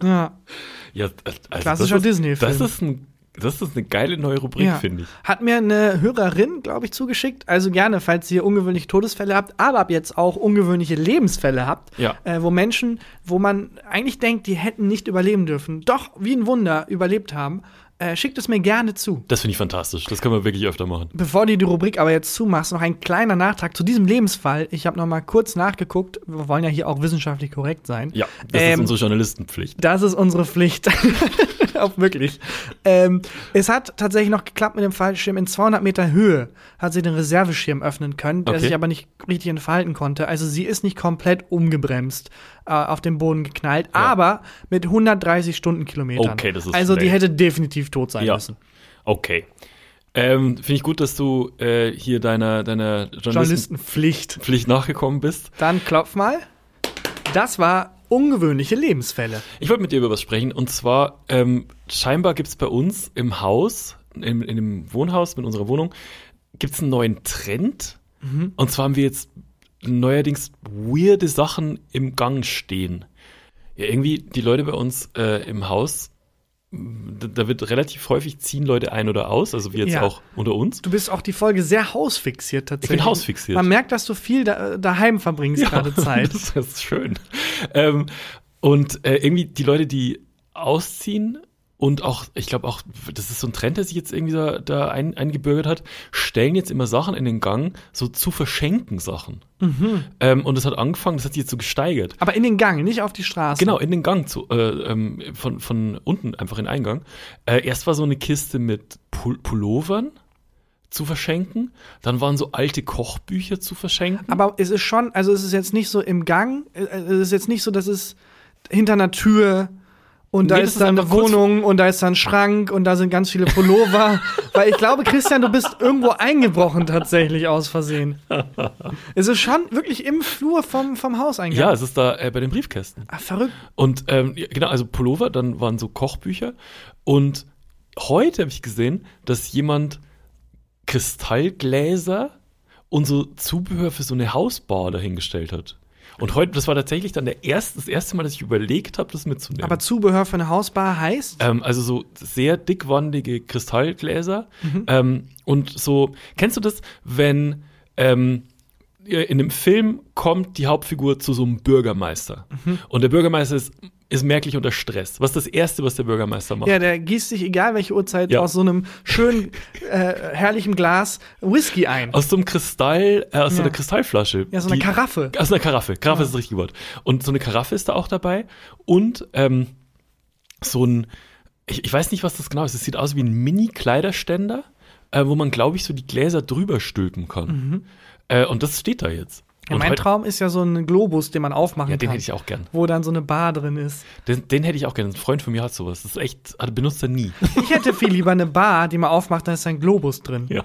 Ja. ja also Klassischer Disney-Film. Das ist ein Das ist eine geile neue Rubrik, Ja. finde ich. Hat mir eine Hörerin, glaube ich, zugeschickt. Also gerne, falls ihr ungewöhnliche Todesfälle habt, aber ab jetzt auch ungewöhnliche Lebensfälle habt, Ja. äh, wo Menschen, wo man eigentlich denkt, die hätten nicht überleben dürfen, doch wie ein Wunder überlebt haben, äh, schickt es mir gerne zu. Das finde ich fantastisch. Das können wir wirklich öfter machen. Bevor du die Rubrik aber jetzt zumachst, noch ein kleiner Nachtrag zu diesem Lebensfall. Ich habe noch mal kurz nachgeguckt. Wir wollen ja hier auch wissenschaftlich korrekt sein. Ja, das ist Ähm, unsere Journalistenpflicht. Das ist unsere Pflicht. <laughs> auch wirklich. Ähm, es hat tatsächlich noch geklappt mit dem Fallschirm. In 200 Meter Höhe hat sie den Reserveschirm öffnen können, der Okay. sich aber nicht richtig entfalten konnte. Also sie ist nicht komplett umgebremst äh, auf den Boden geknallt, aber mit 130 Stundenkilometern. Okay, das ist Also die schnell. hätte definitiv tot sein Ja. müssen. Okay. Ähm, Finde ich gut, dass du äh, hier deiner, deiner Journalistenpflicht Journalistenpflicht. nachgekommen bist. Dann klopf mal. Das war ungewöhnliche Lebensfälle. Ich wollte mit dir über was sprechen. Und zwar, ähm, scheinbar gibt es bei uns im Haus, in, in dem Wohnhaus mit unserer Wohnung, gibt es einen neuen Trend. Und zwar haben wir jetzt neuerdings weirde Sachen im Gang stehen. Ja, irgendwie die Leute bei uns äh, im Haus, da, wird relativ häufig ziehen Leute ein oder aus, also wie jetzt Ja. auch unter uns. Du bist auch die Folge sehr hausfixiert tatsächlich. Ich bin hausfixiert. Man merkt, dass du viel da, daheim verbringst gerade Zeit. <laughs> Das ist schön. Ähm, und äh, irgendwie die Leute, die ausziehen und auch, ich glaube auch, das ist so ein Trend, der sich jetzt irgendwie da, da ein, eingebürgert hat, stellen jetzt immer Sachen in den Gang, so zu verschenken Sachen. Mhm. Ähm, und das hat angefangen, das hat sich jetzt so gesteigert. Aber in den Gang, nicht auf die Straße. Genau, in den Gang zu, äh, ähm, von, von unten einfach in den Eingang. Äh, erst war so eine Kiste mit Pul Pullovern zu verschenken, dann waren so alte Kochbücher zu verschenken. Aber es ist schon, also es ist jetzt nicht so im Gang, äh, es ist jetzt nicht so, dass es hinter einer Tür und da Nee, ist ist dann eine Wohnung und da ist dann ein Schrank und da sind ganz viele Pullover. <laughs> Weil ich glaube, Christian, du bist irgendwo eingebrochen tatsächlich aus Versehen. <laughs> es ist schon wirklich im Flur vom, vom Hauseingang. Ja, es ist da äh, bei den Briefkästen. Ah, verrückt. Und ähm, genau, also Pullover, dann waren so Kochbücher. Und heute habe ich gesehen, dass jemand Kristallgläser und so Zubehör für so eine Hausbar dahingestellt hat. Und heute, das war tatsächlich dann der erste, das erste Mal, dass ich überlegt habe, das mitzunehmen. Aber Zubehör für eine Hausbar heißt? Ähm, also so sehr dickwandige Kristallgläser. Mhm. Ähm, und so, kennst du das, wenn ähm, in einem Film kommt die Hauptfigur zu so einem Bürgermeister. Mhm. Und der Bürgermeister ist, ist merklich unter Stress. Was ist das Erste, was der Bürgermeister macht? Ja, der gießt sich, egal welche Uhrzeit, Ja. aus so einem schönen, äh, herrlichen Glas Whisky ein. Aus so einem Kristall, äh, aus so Ja. einer Kristallflasche. Ja, so eine die- Karaffe. Aus einer Karaffe. Karaffe ist das richtige Wort. Und so eine Karaffe ist da auch dabei. Und ähm, so ein, ich, ich weiß nicht, was das genau ist. Es sieht aus wie ein Mini-Kleiderständer, äh, wo man, glaube ich, so die Gläser drüber stülpen kann. Äh, und das steht da jetzt. Ja, mein Traum ist ja so ein Globus, den man aufmachen Ja, den kann. hätte ich auch gern. Wo dann so eine Bar drin ist. Den, den hätte ich auch gern. Ein Freund von mir hat sowas. Das ist echt, benutzt er nie. <laughs> Ich hätte viel lieber eine Bar, die man aufmacht, da ist ein Globus drin. ja.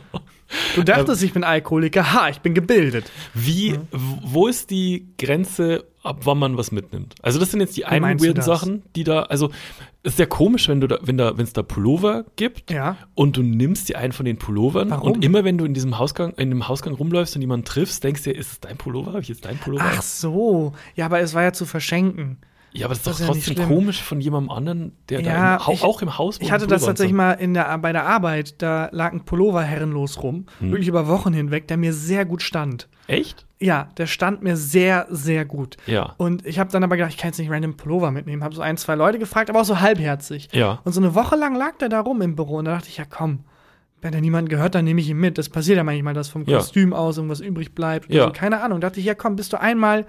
Du dachtest, ich bin Alkoholiker. Ha, ich bin gebildet. Wie, w- wo ist die Grenze, ab wann man was mitnimmt? Also das sind jetzt die einen weirden? Sachen, die da, also es ist ja komisch, wenn du da, wenn da, wenn es da Pullover gibt Ja. und du nimmst dir einen von den Pullovern Warum? und immer wenn du in diesem Hausgang, in dem Hausgang rumläufst und jemanden triffst, denkst du dir, ist es dein Pullover? Habe ich jetzt deinen Pullover? Ach so. Ja, aber es war ja zu verschenken. ja, aber das ist das doch ist ja nicht trotzdem schlimm. komisch von jemandem anderen, der Ja, da im, ich- auch im Haus Ich hatte das tatsächlich mal in der, bei der Arbeit. Da lag ein Pullover herrenlos rum. Hm. Wirklich über Wochen hinweg, der mir sehr gut stand. Echt? Ja, der stand mir sehr, sehr gut. Ja. Und ich habe dann aber gedacht, ich kann jetzt nicht random Pullover mitnehmen. Habe so ein, zwei Leute gefragt, aber auch so halbherzig. Ja. Und so eine Woche lang lag der da rum im Büro. Und da dachte ich, ja komm, wenn er niemand gehört, dann nehme ich ihn mit. Das passiert ja manchmal, dass vom Ja. Kostüm aus irgendwas übrig bleibt. Ja. So. Keine Ahnung. Da dachte ich, ja komm, bist du einmal,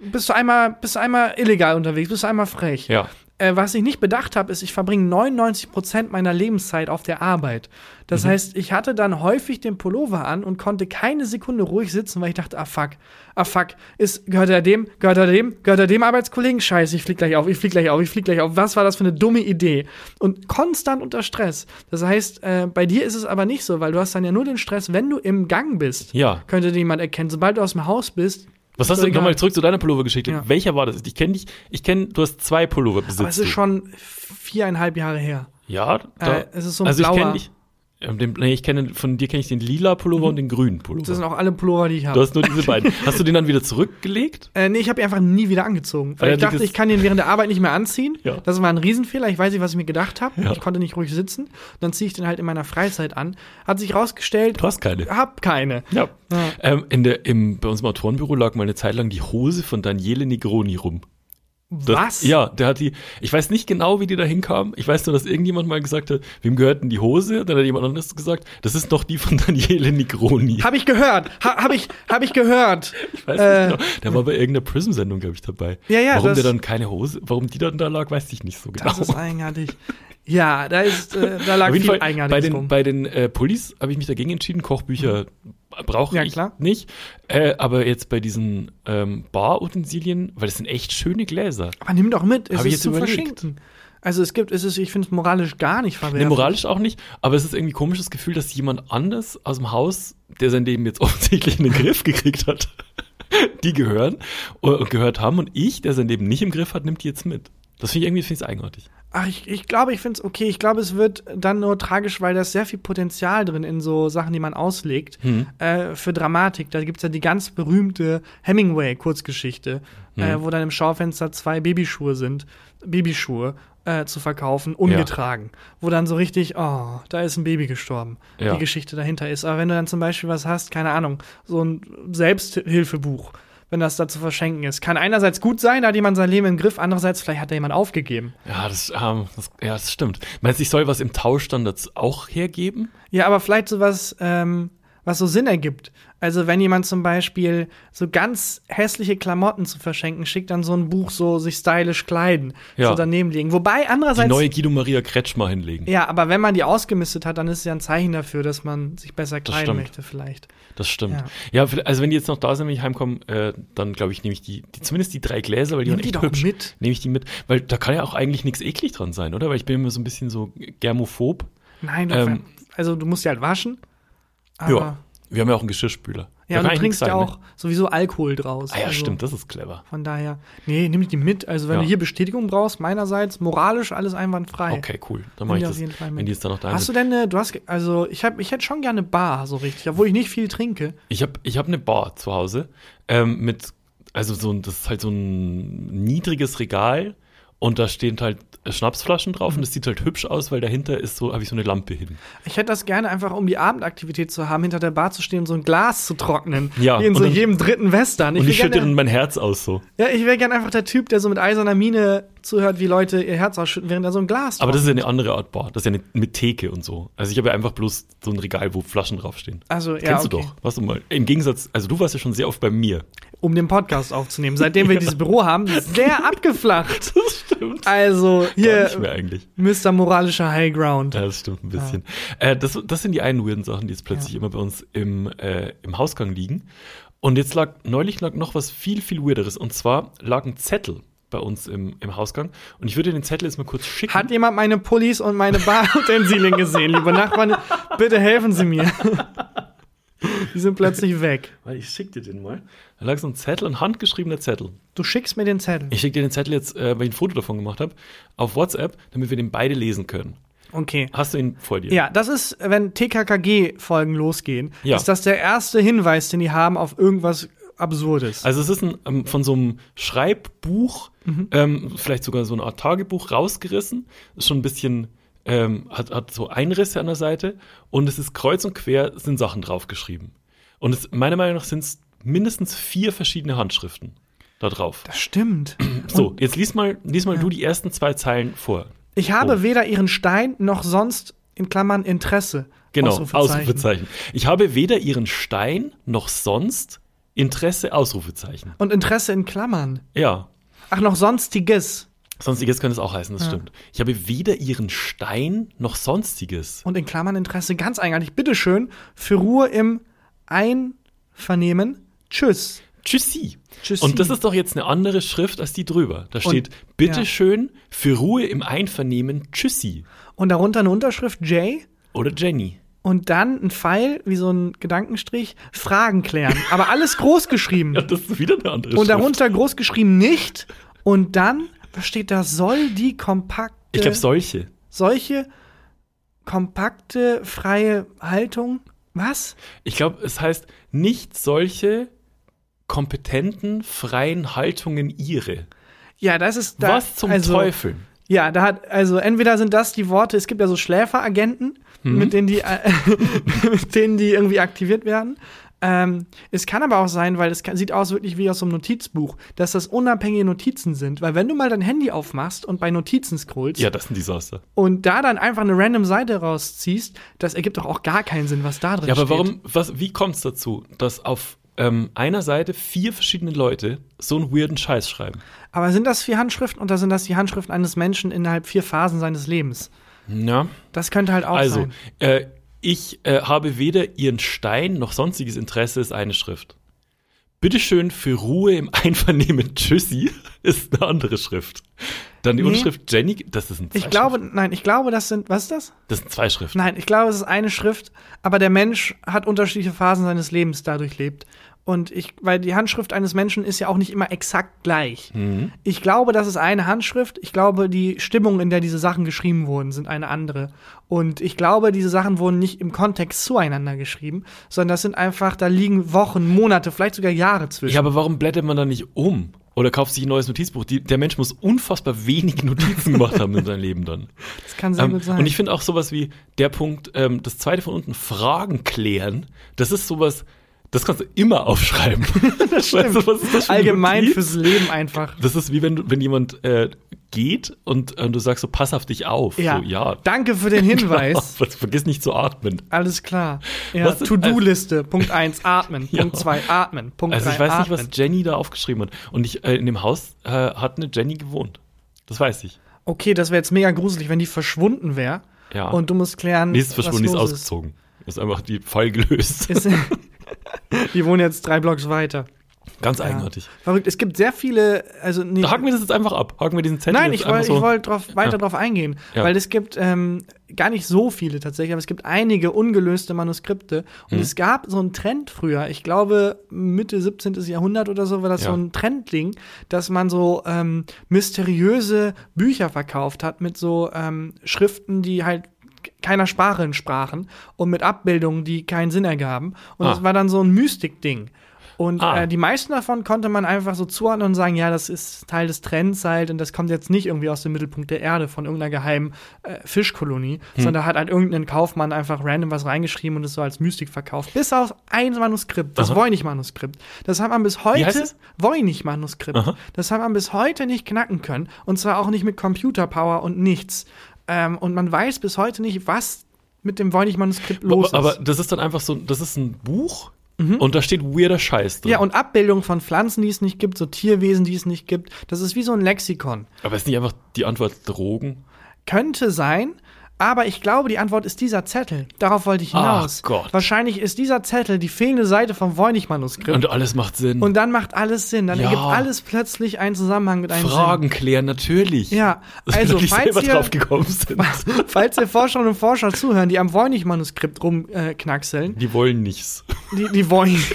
bist du einmal, bist du einmal illegal unterwegs, bist du einmal frech. Ja. Äh, was ich nicht bedacht habe, ist, ich verbringe 99% meiner Lebenszeit auf der Arbeit. Das heißt, ich hatte dann häufig den Pullover an und konnte keine Sekunde ruhig sitzen, weil ich dachte, ah fuck, ah fuck, ist, gehört er dem, gehört er dem, gehört er dem Arbeitskollegen? Scheiße, ich flieg gleich auf, ich flieg gleich auf, ich flieg gleich auf. Was war das für eine dumme Idee? Und konstant unter Stress. Das heißt, äh, bei dir ist es aber nicht so, weil du hast dann ja nur den Stress, wenn du im Gang bist. Ja. Könnte dir jemand erkennen. Sobald du aus dem Haus bist, Was hast du egal. nochmal zurück zu deiner Pullovergeschichte? Ja. Welcher war das? Ich kenne dich, ich kenne, du hast zwei Pullover besitzt. aber es ist schon viereinhalb Jahre her. Ja, da, Äh, es ist so ein also ich blauer. kenne dich. ähm, Den, nee, ich kenne von dir kenne ich den lila Pullover und den grünen Pullover. Das sind auch alle Pullover, die ich du habe. hast nur diese <laughs> beiden. Hast du den dann wieder zurückgelegt? Äh, nee, ich habe ihn einfach nie wieder angezogen. Weil Ja, ich dachte, ich kann ihn während der Arbeit nicht mehr anziehen. Ja. Das war ein Riesenfehler. Ich weiß nicht, was ich mir gedacht habe. Ja. Ich konnte nicht ruhig sitzen. Dann ziehe ich den halt in meiner Freizeit an. Hat sich rausgestellt, Du hast keine. hab keine. Ja. Ja. Ähm, in der, im, bei uns im Autorenbüro lag mal eine Zeit lang die Hose von Daniele Negroni rum. Das, Was? Ja, der hat die, ich weiß nicht genau, wie die da hinkam. Ich weiß nur, dass irgendjemand mal gesagt hat, wem gehört denn die Hose? Dann hat jemand anderes gesagt, das ist doch die von <laughs> Daniele Negroni. Hab ich gehört. Ha, hab ich, hab ich gehört. <laughs> Ich weiß Äh, nicht genau. Der war bei irgendeiner Prism-Sendung, glaube ich, dabei. Ja, ja, Warum der dann keine Hose, warum die dann da lag, weiß ich nicht so genau. Das ist eigenartig. Ja, da ist, äh, da lag Auf jeden viel Fall, bei den, rum. bei den äh, Pullis habe ich mich dagegen entschieden. Kochbücher brauche Ja, ich klar. nicht. Äh, aber jetzt bei diesen ähm, Barutensilien, weil das sind echt schöne Gläser. Aber nimm doch mit, es Hab ich ist jetzt zu überlegt. verschenken. Also es gibt, es ist, ich finde es moralisch gar nicht verwerflich. Nee, moralisch auch nicht, aber es ist irgendwie ein komisches Gefühl, dass jemand anders aus dem Haus, der sein Leben jetzt <laughs> offensichtlich in den Griff gekriegt hat, <laughs> die gehören und gehört haben und ich, der sein Leben nicht im Griff hat, nimmt die jetzt mit. Das finde ich irgendwie finde ich's eigenartig. Ach, ich, ich glaube, ich finde es okay. Ich glaube, es wird dann nur tragisch, weil da ist sehr viel Potenzial drin in so Sachen, die man auslegt. Hm. Äh, für Dramatik. Da gibt's ja die ganz berühmte Hemingway-Kurzgeschichte, Hm. äh, wo dann im Schaufenster zwei Babyschuhe sind, Babyschuhe äh, zu verkaufen, ungetragen. Wo dann so richtig, oh, da ist ein Baby gestorben. Ja. Die Geschichte dahinter ist. Aber wenn du dann zum Beispiel was hast, keine Ahnung, so ein Selbsthilfebuch, wenn das da zu verschenken ist, kann einerseits gut sein, da hat jemand sein Leben im Griff, andererseits vielleicht hat da jemand aufgegeben. Ja, das, ähm, das, ja, das stimmt. Meinst du, ich soll was im Tausch dann dazu auch hergeben? Ja, aber vielleicht sowas, ähm, was so Sinn ergibt. Also wenn jemand zum Beispiel so ganz hässliche Klamotten zu verschenken schickt, dann so ein Buch so sich stylisch kleiden, Ja. so daneben liegen. Wobei Die andererseits neue Guido Maria Kretschmer hinlegen. ja, aber wenn man die ausgemistet hat, dann ist es ja ein Zeichen dafür, dass man sich besser kleiden möchte vielleicht. Das stimmt. Ja. Ja, also wenn die jetzt noch da sind, wenn ich heimkomme, äh, dann glaube ich, nehme ich die, die, zumindest die drei Gläser, weil die Nimm waren die echt doch hübsch. mit. Nehme ich die mit, weil da kann ja auch eigentlich nichts eklig dran sein, oder? Weil ich bin immer so ein bisschen so germophob. Nein, du, Ähm, also du musst die halt waschen. Aber, Ja. Wir haben ja auch einen Geschirrspüler. Ja, und du trinkst ja auch Ne? sowieso Alkohol draus. Ah ja, also stimmt, das ist clever. Von daher, nee, nimm die mit. Also wenn Ja. du hier Bestätigung brauchst, meinerseits moralisch alles einwandfrei. Okay, cool. Dann mache ich das, jeden Fall mit. wenn die jetzt da noch da Hast du sind. denn eine, du hast, also ich hab, ich hätte schon gerne Bar, so richtig, obwohl ich nicht viel trinke. Ich habe ich hab eine Bar zu Hause ähm, mit also so ein, das ist halt so ein niedriges Regal und da stehen halt Schnapsflaschen drauf und es sieht halt hübsch aus, weil dahinter ist so, habe ich so eine Lampe hin. Ich hätte das gerne einfach, um die Abendaktivität zu haben, hinter der Bar zu stehen und so ein Glas zu trocknen. Ja, Wie in und so dann- jedem dritten Western. und will ich schütte gerne- dann mein Herz aus so. Ja, ich wäre gern einfach der Typ, der so mit eiserner Miene zuhört, wie Leute ihr Herz ausschütten, während er so ein Glas Aber das ist ja eine andere Art Bar. Das ist ja eine, mit Theke und so. Also ich habe ja einfach bloß so ein Regal, wo Flaschen draufstehen. Also, ja, Kennst du okay. doch. Warst du mal. Im Gegensatz, also du warst ja schon sehr oft bei mir. Um den Podcast aufzunehmen. Seitdem wir <laughs> dieses Büro haben, sehr abgeflacht. <laughs> Das stimmt. Also, Gar hier, nicht mehr eigentlich. Mr. Moralischer High Ground. Ja, das stimmt ein bisschen. Äh, das, das sind die einen weirden Sachen, die jetzt plötzlich immer bei uns im, äh, im Hausgang liegen. Und jetzt lag, neulich lag noch was viel, viel weirderes. Und zwar lag ein Zettel bei uns im, im Hausgang. Und ich würde den Zettel jetzt mal kurz schicken. Hat jemand meine Pullis und meine Barutensilien gesehen, <laughs> liebe Nachbarn? Bitte helfen Sie mir. Die sind plötzlich weg. Weil ich schick dir den mal. Da lag so ein Zettel, ein handgeschriebener Zettel. Du schickst mir den Zettel. Ich schicke dir den Zettel jetzt, äh, weil ich ein Foto davon gemacht habe, auf WhatsApp, damit wir den beide lesen können. Okay. Hast du ihn vor dir? Ja, das ist, wenn TKKG-Folgen losgehen, Ja. ist das der erste Hinweis, den die haben auf irgendwas Absurdes. Also es ist ein, ähm, von so einem Schreibbuch, ähm, vielleicht sogar so eine Art Tagebuch rausgerissen. Ist schon ein bisschen, ähm, hat, hat so Einrisse an der Seite und es ist kreuz und quer sind Sachen draufgeschrieben. Und es, meiner Meinung nach sind es mindestens vier verschiedene Handschriften da drauf. das stimmt. <clears throat> So, jetzt lies mal, lies mal du die ersten zwei Zeilen vor. Ich habe Oh. weder ihren Stein noch sonst in Klammern Interesse. Genau, Ausrufezeichen. Ausrufezeichen. Ich habe weder ihren Stein noch sonst Interesse, Ausrufezeichen. Und Interesse in Klammern. Ja. Ach, noch sonstiges. Sonstiges könnte es auch heißen, das stimmt. Ich habe weder ihren Stein noch sonstiges. Und in Klammern Interesse ganz eigenartig. Bitteschön, für Ruhe im Einvernehmen. Tschüss. Tschüssi. Tschüssi. Und das ist doch jetzt eine andere Schrift als die drüber. Da steht, ja. bitteschön, für Ruhe im Einvernehmen, Tschüssi. Und darunter eine Unterschrift J. Oder Jenny. Und dann ein Pfeil, wie so ein Gedankenstrich, Fragen klären. Aber alles groß geschrieben. <laughs> Ja, das ist wieder eine andere Und Schrift. darunter groß geschrieben nicht. Und dann, was steht da? Soll die kompakte, Ich glaube, solche. solche kompakte, freie Haltung? Was? Ich glaube, es heißt nicht solche kompetenten, freien Haltungen ihre. Ja, das ist da. Was zum also, Teufel? Ja, da hat, also entweder sind das die Worte, es gibt ja so Schläferagenten, Mhm. mit denen die, äh, <laughs> mit denen die irgendwie aktiviert werden. Ähm, es kann aber auch sein, weil es kann, sieht aus wirklich wie aus so einem Notizbuch, dass das unabhängige Notizen sind. Weil wenn du mal dein Handy aufmachst und bei Notizen scrollst Ja, das ist ein Desaster. und da dann einfach eine random Seite rausziehst, das ergibt doch auch gar keinen Sinn, was da drin Ja, aber steht. warum, was, wie kommt es dazu, dass auf ähm, einer Seite vier verschiedene Leute so einen weirden Scheiß schreiben? Aber sind das vier Handschriften oder sind das die Handschriften eines Menschen innerhalb vier Phasen seines Lebens? Ja. Das könnte halt auch Also, sein. äh, ich äh, habe weder ihren Stein noch sonstiges Interesse, ist eine Schrift. Bitteschön für Ruhe im <laughs> Einvernehmen Tschüssi <laughs> ist eine andere Schrift. Dann die Nee. Unterschrift Jenny, das ist ein Ich glaube, nein, ich glaube, das sind, was ist das? Das sind zwei Schriften. Nein, ich glaube, es ist eine Schrift, aber der Mensch hat unterschiedliche Phasen seines Lebens dadurch lebt. Und ich, weil die Handschrift eines Menschen ist ja auch nicht immer exakt gleich. Mhm. Ich glaube, das ist eine Handschrift. Ich glaube, die Stimmung, in der diese Sachen geschrieben wurden, sind eine andere. Und ich glaube, diese Sachen wurden nicht im Kontext zueinander geschrieben, sondern das sind einfach, da liegen Wochen, Monate, vielleicht sogar Jahre zwischen. Ja, aber warum blättert man da nicht um? Oder kauft sich ein neues Notizbuch? Die, der Mensch muss unfassbar wenig <laughs> Notizen gemacht haben in seinem Leben dann. das kann sehr Ähm, gut sein. und ich finde auch sowas wie der Punkt, ähm, das zweite von unten, Fragen klären, das ist sowas, das kannst du immer aufschreiben. <laughs> das stimmt. Weißt du, was ist das für Allgemein fürs Leben einfach. Das ist wie wenn, wenn jemand äh, geht und äh, du sagst so, pass auf dich auf. Ja. So, ja. Danke für den <laughs> Hinweis. Genau. Vergiss nicht zu atmen. Alles klar. Ja, To-Do-Liste. Punkt <laughs> 1, atmen. Ja. Punkt 2, atmen. Punkt 3, Also ich weiß nicht, atmen. was Jenny da aufgeschrieben hat. Und ich, äh, in dem Haus äh, hat eine Jenny gewohnt. Das weiß ich. Okay, das wäre jetzt mega gruselig, wenn die verschwunden wäre. Ja. Und du musst klären, Die ist verschwunden, die ist ausgezogen. Ist einfach die Fall gelöst. Ist. <laughs> Ist, die wohnen jetzt drei Blocks weiter. Ganz Ja. eigenartig. Verrückt. Es gibt sehr viele, also nee, Da haken wir das jetzt einfach ab. Haken wir diesen Zettel Nein, ich wollte so. ich wollt drauf, weiter Ja. drauf eingehen, Ja. weil es gibt ähm, gar nicht so viele tatsächlich, aber es gibt einige ungelöste Manuskripte. Und Hm. es gab so einen Trend früher, ich glaube Mitte 17. Jahrhundert oder so, war das Ja. so ein Trendding, dass man so ähm, mysteriöse Bücher verkauft hat mit so ähm, Schriften, die halt keiner Sprache entsprachen und mit Abbildungen, die keinen Sinn ergaben. Und Ah. das war dann so ein Mystik-Ding. Und Ah. äh, die meisten davon konnte man einfach so zuordnen und sagen, ja, das ist Teil des Trends halt und das kommt jetzt nicht irgendwie aus dem Mittelpunkt der Erde von irgendeiner geheimen äh, Fischkolonie, Hm. sondern hat halt irgendein Kaufmann einfach random was reingeschrieben und es so als Mystik verkauft. Bis auf ein Manuskript, das. Voynich-Manuskript. Das hat man bis heute? Voynich-Manuskript, das hat man bis heute nicht knacken können. Und zwar auch nicht mit Computerpower und nichts. Ähm, und man weiß bis heute nicht, was mit dem Voynich-Manuskript los ist. aber das ist dann einfach so, das ist ein Buch und da steht weirder Scheiß drin. Mhm. Ja, und Abbildungen von Pflanzen, die es nicht gibt, so Tierwesen, die es nicht gibt. Das ist wie so ein Lexikon. aber ist nicht einfach die Antwort Drogen? Könnte sein, aber ich glaube, die Antwort ist dieser Zettel. Darauf wollte ich hinaus. Ach Gott. Wahrscheinlich ist dieser Zettel die fehlende Seite vom Voynich-Manuskript. Und alles macht Sinn. Und dann macht alles Sinn. Dann Ja. ergibt alles plötzlich einen Zusammenhang mit einem Fragen klären, natürlich. Sinn. Ja, <laughs> also falls ihr, drauf gekommen sind. <laughs> falls ihr Forscherinnen und Forscher zuhören, die am Voynich-Manuskript rumknackseln, Die wollen nichts. die, die wollen <laughs>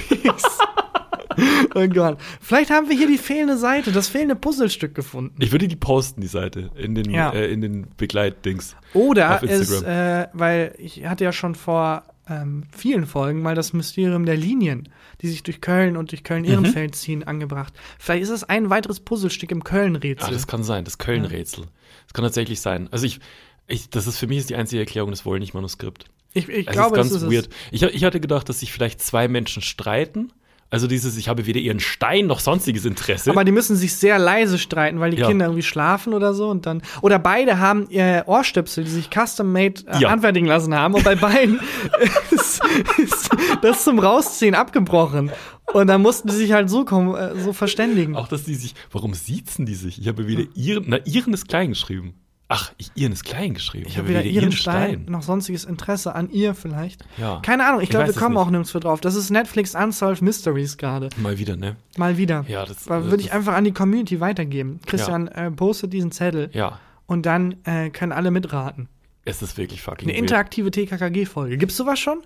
Oh <laughs> Gott. Vielleicht haben wir hier die fehlende Seite, das fehlende Puzzlestück gefunden. Ich würde die posten, die Seite, in den, Ja. äh, in den Begleitdings. Oder es, Instagram. äh, weil ich hatte ja schon vor ähm, vielen Folgen mal das Mysterium der Linien, die sich durch Köln und durch Mhm. Köln-Ehrenfeld ziehen, angebracht. Vielleicht ist es ein weiteres Puzzlestück im Ah, Köln-Rätsel. das kann sein, das Köln-Rätsel. Das kann tatsächlich sein. Also ich, ich, das ist für mich ist die einzige Erklärung des Wollnich-Manuskript. ich ich Also glaube, es ist das ganz ist weird. Ich, ich hatte gedacht, dass sich vielleicht zwei Menschen streiten. Also dieses, ich habe weder ihren Stein noch sonstiges Interesse. es. Aber die müssen sich sehr leise streiten, weil die Ja. Kinder irgendwie schlafen oder so und dann. Oder beide haben äh, Ohrstöpsel, die sich custom-made äh, Ja. anfertigen lassen haben. Und bei beiden <laughs> ist, ist das zum Rausziehen abgebrochen. Und dann mussten die sich halt so, kom- äh, so verständigen. auch, dass die sich, warum siezen die sich? Ich habe weder ihren, na, ihren ist klein geschrieben. Ach, ihren ist klein geschrieben. Ich habe weder ihren Stein noch sonstiges Interesse an ihr vielleicht. Ja. Keine Ahnung, ich Ich glaube, wir es kommen auch nirgendwo drauf. Das ist Netflix Unsolved Mysteries gerade. Mal wieder, ne? Mal wieder. Ja, das- Da das- würde ich einfach an die Community weitergeben. Christian äh, postet diesen Zettel Ja. und dann äh, können alle mitraten. Es ist wirklich fucking Eine interaktive TKKG-Folge. Gibt's sowas schon?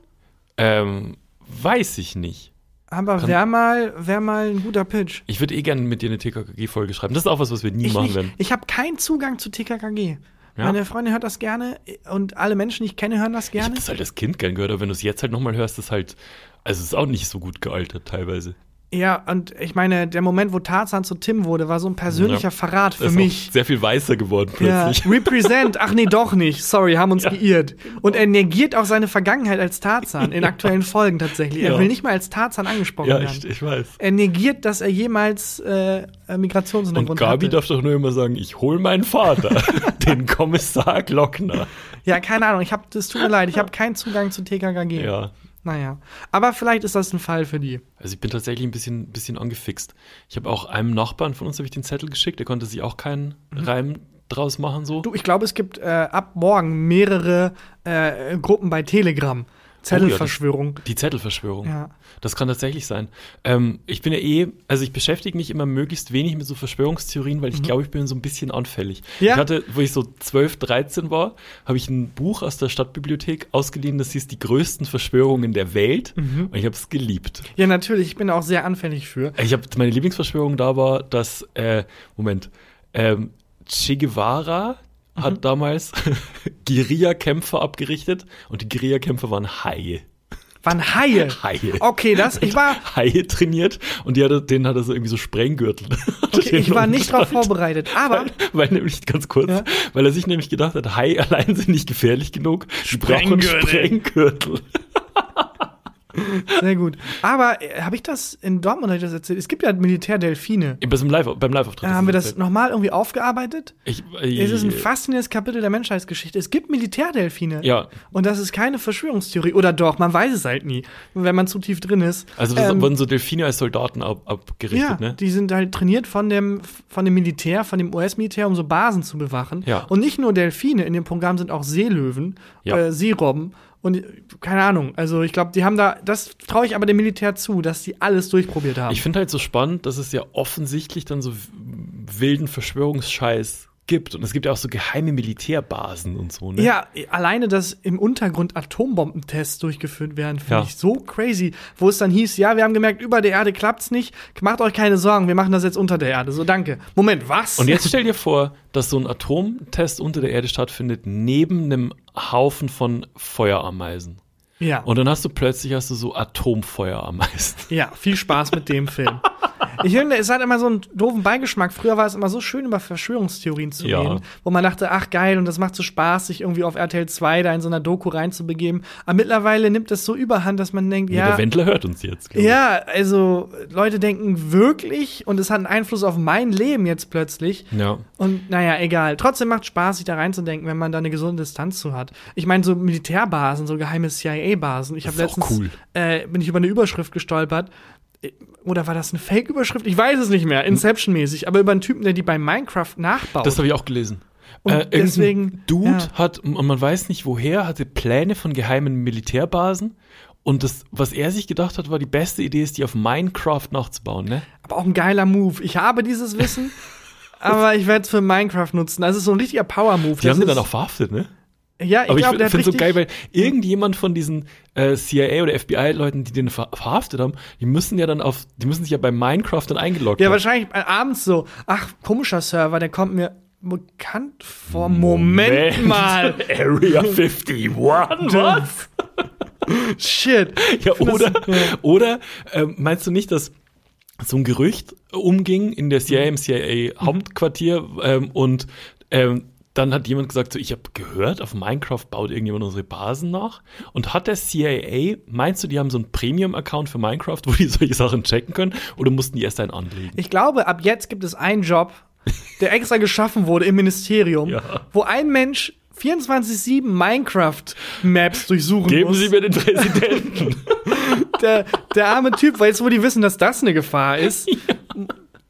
Ähm, weiß ich nicht. Aber wäre mal, wär mal ein guter Pitch. Ich würde eh gerne mit dir eine TKKG-Folge schreiben. Das ist auch was, was wir nie Ich, machen nicht, werden. ich habe keinen Zugang zu TKKG. Ja? Meine Freundin hört das gerne und alle Menschen, die ich kenne, hören das Ich gerne. habe das halt als Kind gern gehört, aber wenn du es jetzt halt nochmal hörst, ist halt, also es ist auch nicht so gut gealtert teilweise. Ja, und ich meine, der Moment, wo Tarzan zu Tim wurde, war so ein persönlicher Ja. Verrat für mich. Sehr viel weißer geworden Ja, plötzlich. <laughs> represent. Ach nee, doch nicht. Sorry, haben uns geirrt. Und er negiert auch seine Vergangenheit als Tarzan in aktuellen Folgen tatsächlich. Er Ja. will nicht mal als Tarzan angesprochen Ja, werden. ich, ich weiß. Er negiert, dass er jemals äh, Und Migrationshintergrund Gabi hatte. darf doch nur immer sagen, ich hol meinen Vater, <laughs> den Kommissar Glockner. Ja, keine Ahnung. Ich hab, das tut mir leid. Ich habe keinen Zugang zu TKKG. Ja. Naja. Aber vielleicht ist das ein Fall für die. Also ich bin tatsächlich ein bisschen, bisschen angefixt. Ich habe auch einem Nachbarn von uns habe ich den Zettel geschickt, der konnte sich auch keinen Reim draus machen so. Du, ich glaube, es gibt äh, ab morgen mehrere äh, Gruppen bei Telegram. Zettelverschwörung. Die Zettelverschwörung. Ja. Das kann tatsächlich sein. Ähm, ich bin ja eh, also ich beschäftige mich immer möglichst wenig mit so Verschwörungstheorien, weil ich glaube, ich bin so ein bisschen anfällig. Mhm. Ja. Ich hatte, wo ich so 12, 13 war, habe ich ein Buch aus der Stadtbibliothek ausgeliehen, das hieß Die größten Verschwörungen der Welt. Mhm. Und ich habe es geliebt. ja, natürlich. Ich bin auch sehr anfällig für. Ich habe meine Lieblingsverschwörung da war, dass, äh, Moment, ähm, Che Guevara hat Mhm. damals <laughs> Guerillakämpfer abgerichtet und die Guerillakämpfer waren Haie. Wann Haie? Haie. Okay, das, ich war, Haie trainiert und die hatte, denen hat er so irgendwie so Sprenggürtel. <laughs> okay, ich war nicht darauf <laughs> vorbereitet. Aber Weil, weil nämlich, ganz kurz, Ja. weil er sich nämlich gedacht hat, Hai allein sind nicht gefährlich genug. Sprenggürtel. Sprenggürtel. Sehr gut. Aber äh, habe ich das in Dortmund hab ich das erzählt? Es gibt ja Militärdelfine. Beim Live- beim Live-Auftritt. Äh, haben wir das nochmal irgendwie aufgearbeitet? Ich, äh, Es ist ein faszinierendes Kapitel der Menschheitsgeschichte. Es gibt Militärdelfine. Ja. Und das ist keine Verschwörungstheorie. Oder doch, man weiß es halt nie, wenn man zu tief drin ist. Also Ähm, wurden so Delfine als Soldaten ab, abgerichtet, ja, ne? die sind halt trainiert von dem, von dem Militär, von dem US-Militär, um so Basen zu bewachen. Ja. Und nicht nur Delfine, in dem Programm sind auch Seelöwen, Ja. äh, Seerobben. Und keine Ahnung, also ich glaube, die haben da, das traue ich aber dem Militär zu, dass die alles durchprobiert haben. Ich finde halt so spannend, dass es ja offensichtlich dann so wilden Verschwörungsscheiß gibt. Und es gibt ja auch so geheime Militärbasen und so, ne? Ja, alleine, dass im Untergrund Atombombentests durchgeführt werden, finde Ja. ich so crazy. Wo es dann hieß, ja, wir haben gemerkt, über der Erde klappt's nicht. Macht euch keine Sorgen, wir machen das jetzt unter der Erde. So, danke. Moment, was? Und jetzt <laughs> stell dir vor, dass so ein Atomtest unter der Erde stattfindet, neben einem Haufen von Feuerameisen. Ja. Und dann hast du plötzlich hast du so Atomfeuer am meisten. Ja, viel Spaß mit dem Film. Ich finde, es hat immer so einen doofen Beigeschmack. Früher war es immer so schön, über Verschwörungstheorien zu Ja. reden, wo man dachte, ach geil, und das macht so Spaß, sich irgendwie auf RTL 2 da in so einer Doku reinzubegeben. Aber mittlerweile nimmt das so überhand, dass man denkt, ja, Der Wendler hört uns jetzt. ja, also Leute denken wirklich und es hat einen Einfluss auf mein Leben jetzt plötzlich. Ja. Und naja, egal. Trotzdem macht Spaß, sich da reinzudenken, wenn man da eine gesunde Distanz zu hat. Ich meine, so Militärbasen, so geheime CIA-Basen. Ich habe letztens cool. äh, bin ich über eine Überschrift gestolpert. Äh, Oder war das eine Fake-Überschrift? Ich weiß es nicht mehr, Inception-mäßig, aber über einen Typen, der die bei Minecraft nachbaut. Das habe ich auch gelesen. Und irgendein deswegen- Dude ja. hat, und man weiß nicht woher, hatte Pläne von geheimen Militärbasen. Und das, was er sich gedacht hat, war die beste Idee, ist die auf Minecraft nachzubauen, ne? aber auch ein geiler Move. Ich habe dieses Wissen, <laughs> aber ich werde es für Minecraft nutzen. Das ist so ein richtiger Power-Move. Die Das haben den dann auch verhaftet, ne? Ja, ich Aber ich, finde so richtig- geil, weil irgendjemand von diesen äh, CIA oder FBI-Leuten, die den ver verhaftet haben, die müssen ja dann auf, die müssen sich ja bei Minecraft dann eingeloggt Ja, haben. wahrscheinlich äh, abends so. Ach, komischer Server, der kommt mir bekannt vor. Moment, mal. <laughs> Area 51, was? Shit. <laughs> Ja, oder, ja. oder ähm, meinst du nicht, dass so ein Gerücht umging in der CIA, im CIA-Hauptquartier ähm, und ähm, dann hat jemand gesagt, so, ich habe gehört, auf Minecraft baut irgendjemand unsere Basen nach. Und hat der CIA, meinst du, die haben so einen Premium-Account für Minecraft, <laughs> wo die solche Sachen checken können? Oder mussten die erst einen anlegen? Ich glaube, ab jetzt gibt es einen Job, der <laughs> extra geschaffen wurde im Ministerium, Ja. wo ein Mensch 24-7 Minecraft-Maps durchsuchen Geben muss. Sie mir den Präsidenten. <laughs> der, der arme Typ, weil jetzt, wo die wissen, dass das eine Gefahr ist,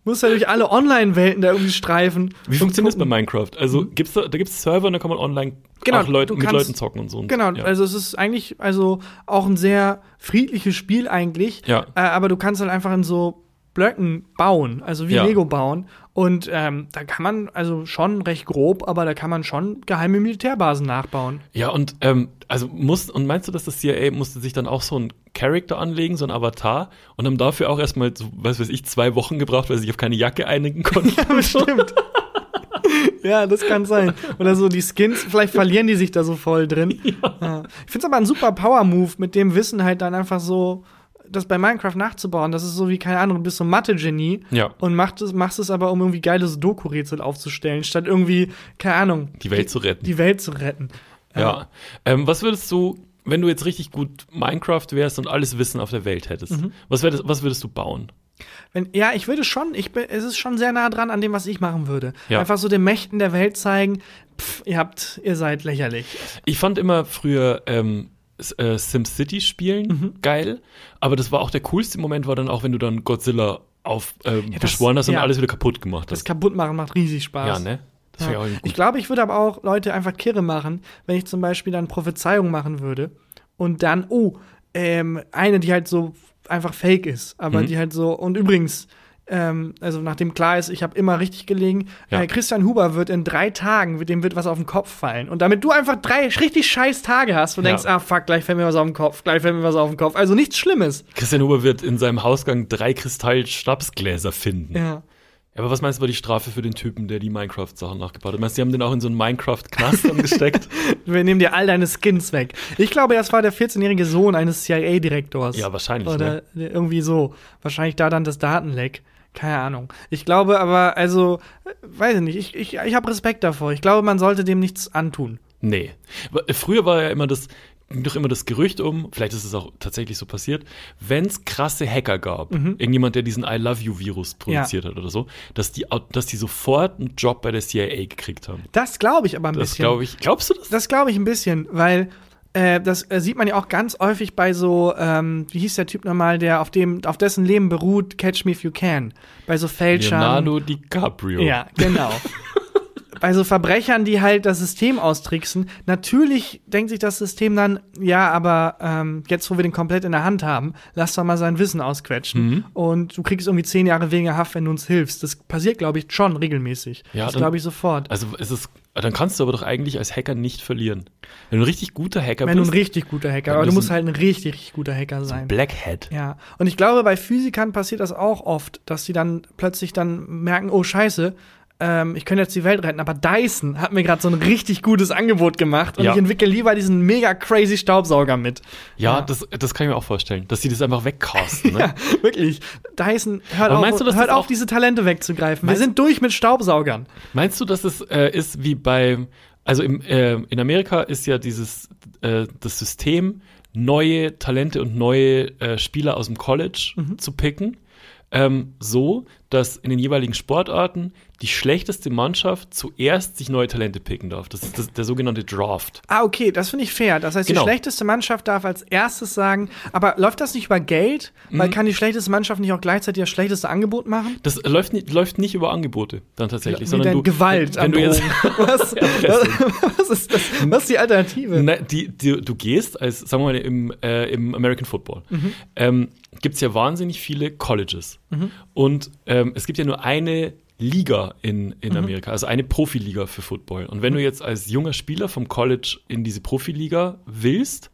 muss er durch alle Online-Welten da irgendwie streifen. Wie funktioniert das bei. Minecraft? Also gibt's da, da gibt es Server und da kann man online Genau, auch Leute, du mit kannst- Leuten zocken und so. Und, Genau, ja. also es ist eigentlich also auch ein sehr friedliches Spiel eigentlich. Ja. Äh, aber du kannst halt einfach in so Blöcken bauen, also wie Ja. Lego bauen. Und ähm, da kann man also schon recht grob, aber da kann man schon geheime Militärbasen nachbauen. Ja, und ähm, also muss, und meinst du, dass das CIA musste sich dann auch so ein Charakter anlegen, so ein Avatar, und haben dafür auch erstmal, so, was weiß ich, zwei Wochen gebraucht, weil sie sich auf keine Jacke einigen konnten? <laughs> Bestimmt. ja, das kann sein. Oder so die Skins, vielleicht verlieren die sich da so voll drin. <laughs> Ja. Ich finde es aber ein super Power-Move, mit dem Wissen halt dann einfach so das bei Minecraft nachzubauen. Das ist so wie, keine Ahnung, du bist so ein Mathe-Genie Ja. und macht es, machst es aber, um irgendwie geiles Doku-Rätsel aufzustellen, statt irgendwie, keine Ahnung, Die Welt zu retten. die Welt zu retten. ja. Ähm, was würdest du, wenn du jetzt richtig gut Minecraft wärst und alles Wissen auf der Welt hättest, Mhm. was, wär das, was würdest du bauen? Wenn, ja, ich würde schon, ich bin, es ist schon sehr nah dran an dem, was ich machen würde. Ja. Einfach so den Mächten der Welt zeigen, pff, ihr habt, ihr seid lächerlich. Ich fand immer früher ähm, äh, SimCity spielen Mhm. geil, aber das war auch der coolste Moment, war dann auch, wenn du dann Godzilla auf ähm, das- beschworen hast und ja. alles wieder kaputt gemacht Das hast. Kaputtmachen macht riesig Spaß. Ja, ne? Das wäre Ja. auch irgendwie Ich gut. glaube, ich würde aber auch Leute einfach kirre machen, wenn ich zum Beispiel dann Prophezeiung machen würde und dann, oh, ähm, eine, die halt so einfach fake ist, aber Mhm. die halt so, und übrigens, ähm, also nachdem klar ist, ich habe immer richtig gelegen, Ja. äh, Christian Huber wird in drei Tagen, dem wird was auf den Kopf fallen. Und damit du einfach drei richtig scheiß Tage hast und Ja. denkst, ah fuck, gleich fällt mir was auf den Kopf, gleich fällt mir was auf den Kopf. Also nichts Schlimmes. Christian Huber wird in seinem Hausgang drei Kristall-Schnapsgläser finden. Ja. Aber was meinst du, war die Strafe für den Typen, der die Minecraft-Sachen nachgebaut hat? Meinst du, die haben den auch in so einen Minecraft-Knast <laughs> gesteckt? Wir nehmen dir all deine Skins weg. Ich glaube, das war der 14-jährige Sohn eines CIA-Direktors. Ja, wahrscheinlich, Oder irgendwie so. Wahrscheinlich da dann das Datenleck. Keine Ahnung. Ich glaube aber, also, weiß ich nicht, ich, ich, ich habe Respekt davor. Ich glaube, man sollte dem nichts antun. Nee. Früher war ja immer das, ging doch immer das Gerücht um, vielleicht ist es auch tatsächlich so passiert, wenn es krasse Hacker gab, Mhm. irgendjemand, der diesen I Love You Virus produziert hat oder so, dass die, dass die sofort einen Job bei der CIA gekriegt haben. Das glaube ich aber ein Das bisschen. glaube ich. Glaubst du das? Das glaube ich ein bisschen, weil äh, das äh, sieht man ja auch ganz häufig bei so, ähm, wie hieß der Typ nochmal, der auf dem, auf dessen Leben beruht, Catch Me If You Can. Bei so Fälschern. Leonardo DiCaprio. Ja, genau. <laughs> Bei so Verbrechern, die halt das System austricksen, natürlich denkt sich das System dann, ja, aber ähm, jetzt, wo wir den komplett in der Hand haben, lass doch mal sein Wissen ausquetschen. Mhm. Und du kriegst irgendwie zehn Jahre weniger Haft, wenn du uns hilfst. Das passiert, glaube ich, schon regelmäßig. Ja, das glaube ich sofort. Also es ist, dann kannst du aber doch eigentlich als Hacker nicht verlieren. Wenn du ein richtig guter Hacker wenn du ein bist, richtig guter Hacker, aber du musst halt ein richtig, richtig guter Hacker sein. Black Hat. Ja, und ich glaube, bei Physikern passiert das auch oft, dass sie dann plötzlich dann merken, oh Scheiße, ähm, ich könnte jetzt die Welt retten, aber Dyson hat mir gerade so ein richtig gutes Angebot gemacht und Ja. ich entwickle lieber diesen mega crazy Staubsauger mit. Ja, Das, das kann ich mir auch vorstellen, dass sie das einfach wegcasten. <laughs> Ne? Ja, wirklich. Dyson, hört auf, du, hört auf diese Talente wegzugreifen. Wir sind durch mit Staubsaugern. Meinst du, dass es äh, ist wie bei, also im, äh, in Amerika ist ja dieses, äh, das System, neue Talente und neue äh, Spieler aus dem College zu picken, ähm, so, dass in den jeweiligen Sportarten die schlechteste Mannschaft zuerst sich neue Talente picken darf. Das ist das, der sogenannte Draft. Ah, okay, das finde ich fair. Das heißt, Genau. die schlechteste Mannschaft darf als erstes sagen, aber läuft das nicht über Geld? Weil Mhm. kann die schlechteste Mannschaft nicht auch gleichzeitig das schlechteste Angebot machen? Das läuft nicht, läuft nicht über Angebote dann tatsächlich, Wie sondern du, Gewalt wenn du jetzt, <laughs> <laughs> was, was, ist das, was ist die Alternative? Na, die, die, du gehst als, sagen wir mal, im, äh, im American Football, Mhm. ähm, gibt es ja wahnsinnig viele Colleges. Und ähm, es gibt ja nur eine Liga in, Mhm. in Amerika, also eine Profiliga für Football. Und wenn du jetzt als junger Spieler vom College in diese Profiliga willst,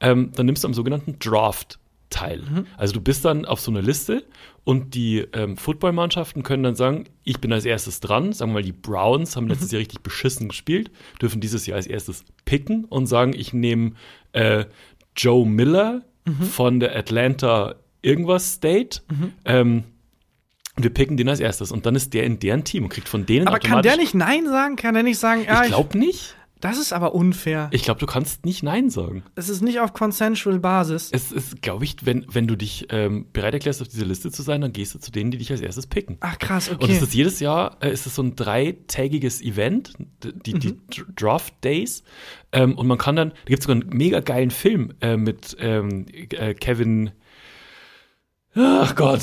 ähm, dann nimmst du am sogenannten Draft teil. Mhm. Also du bist dann auf so einer Liste und die ähm, Footballmannschaften können dann sagen, ich bin als erstes dran. Sagen wir mal, die Browns haben Mhm. letztes Jahr richtig beschissen gespielt, dürfen dieses Jahr als erstes picken und sagen, ich nehme äh, Joe Miller Mhm. von der Atlanta irgendwas State. Ähm, wir picken den als erstes und dann ist der in deren Team und kriegt von denen Aber kann der nicht Nein sagen? Kann der nicht sagen, ja, Ich glaube nicht. das ist aber unfair. Ich glaube, du kannst nicht Nein sagen. Es ist nicht auf consensual Basis. Es ist, glaube ich, wenn, wenn du dich ähm, bereit erklärst, auf dieser Liste zu sein, dann gehst du zu denen, die dich als erstes picken. Ach krass, Und okay. es ist jedes Jahr, äh, ist es so ein dreitägiges Event, die, die Mhm. Dr- Draft Days. Ähm, und man kann dann, da gibt es sogar einen mega geilen Film äh, mit ähm, äh, Kevin, ach Gott,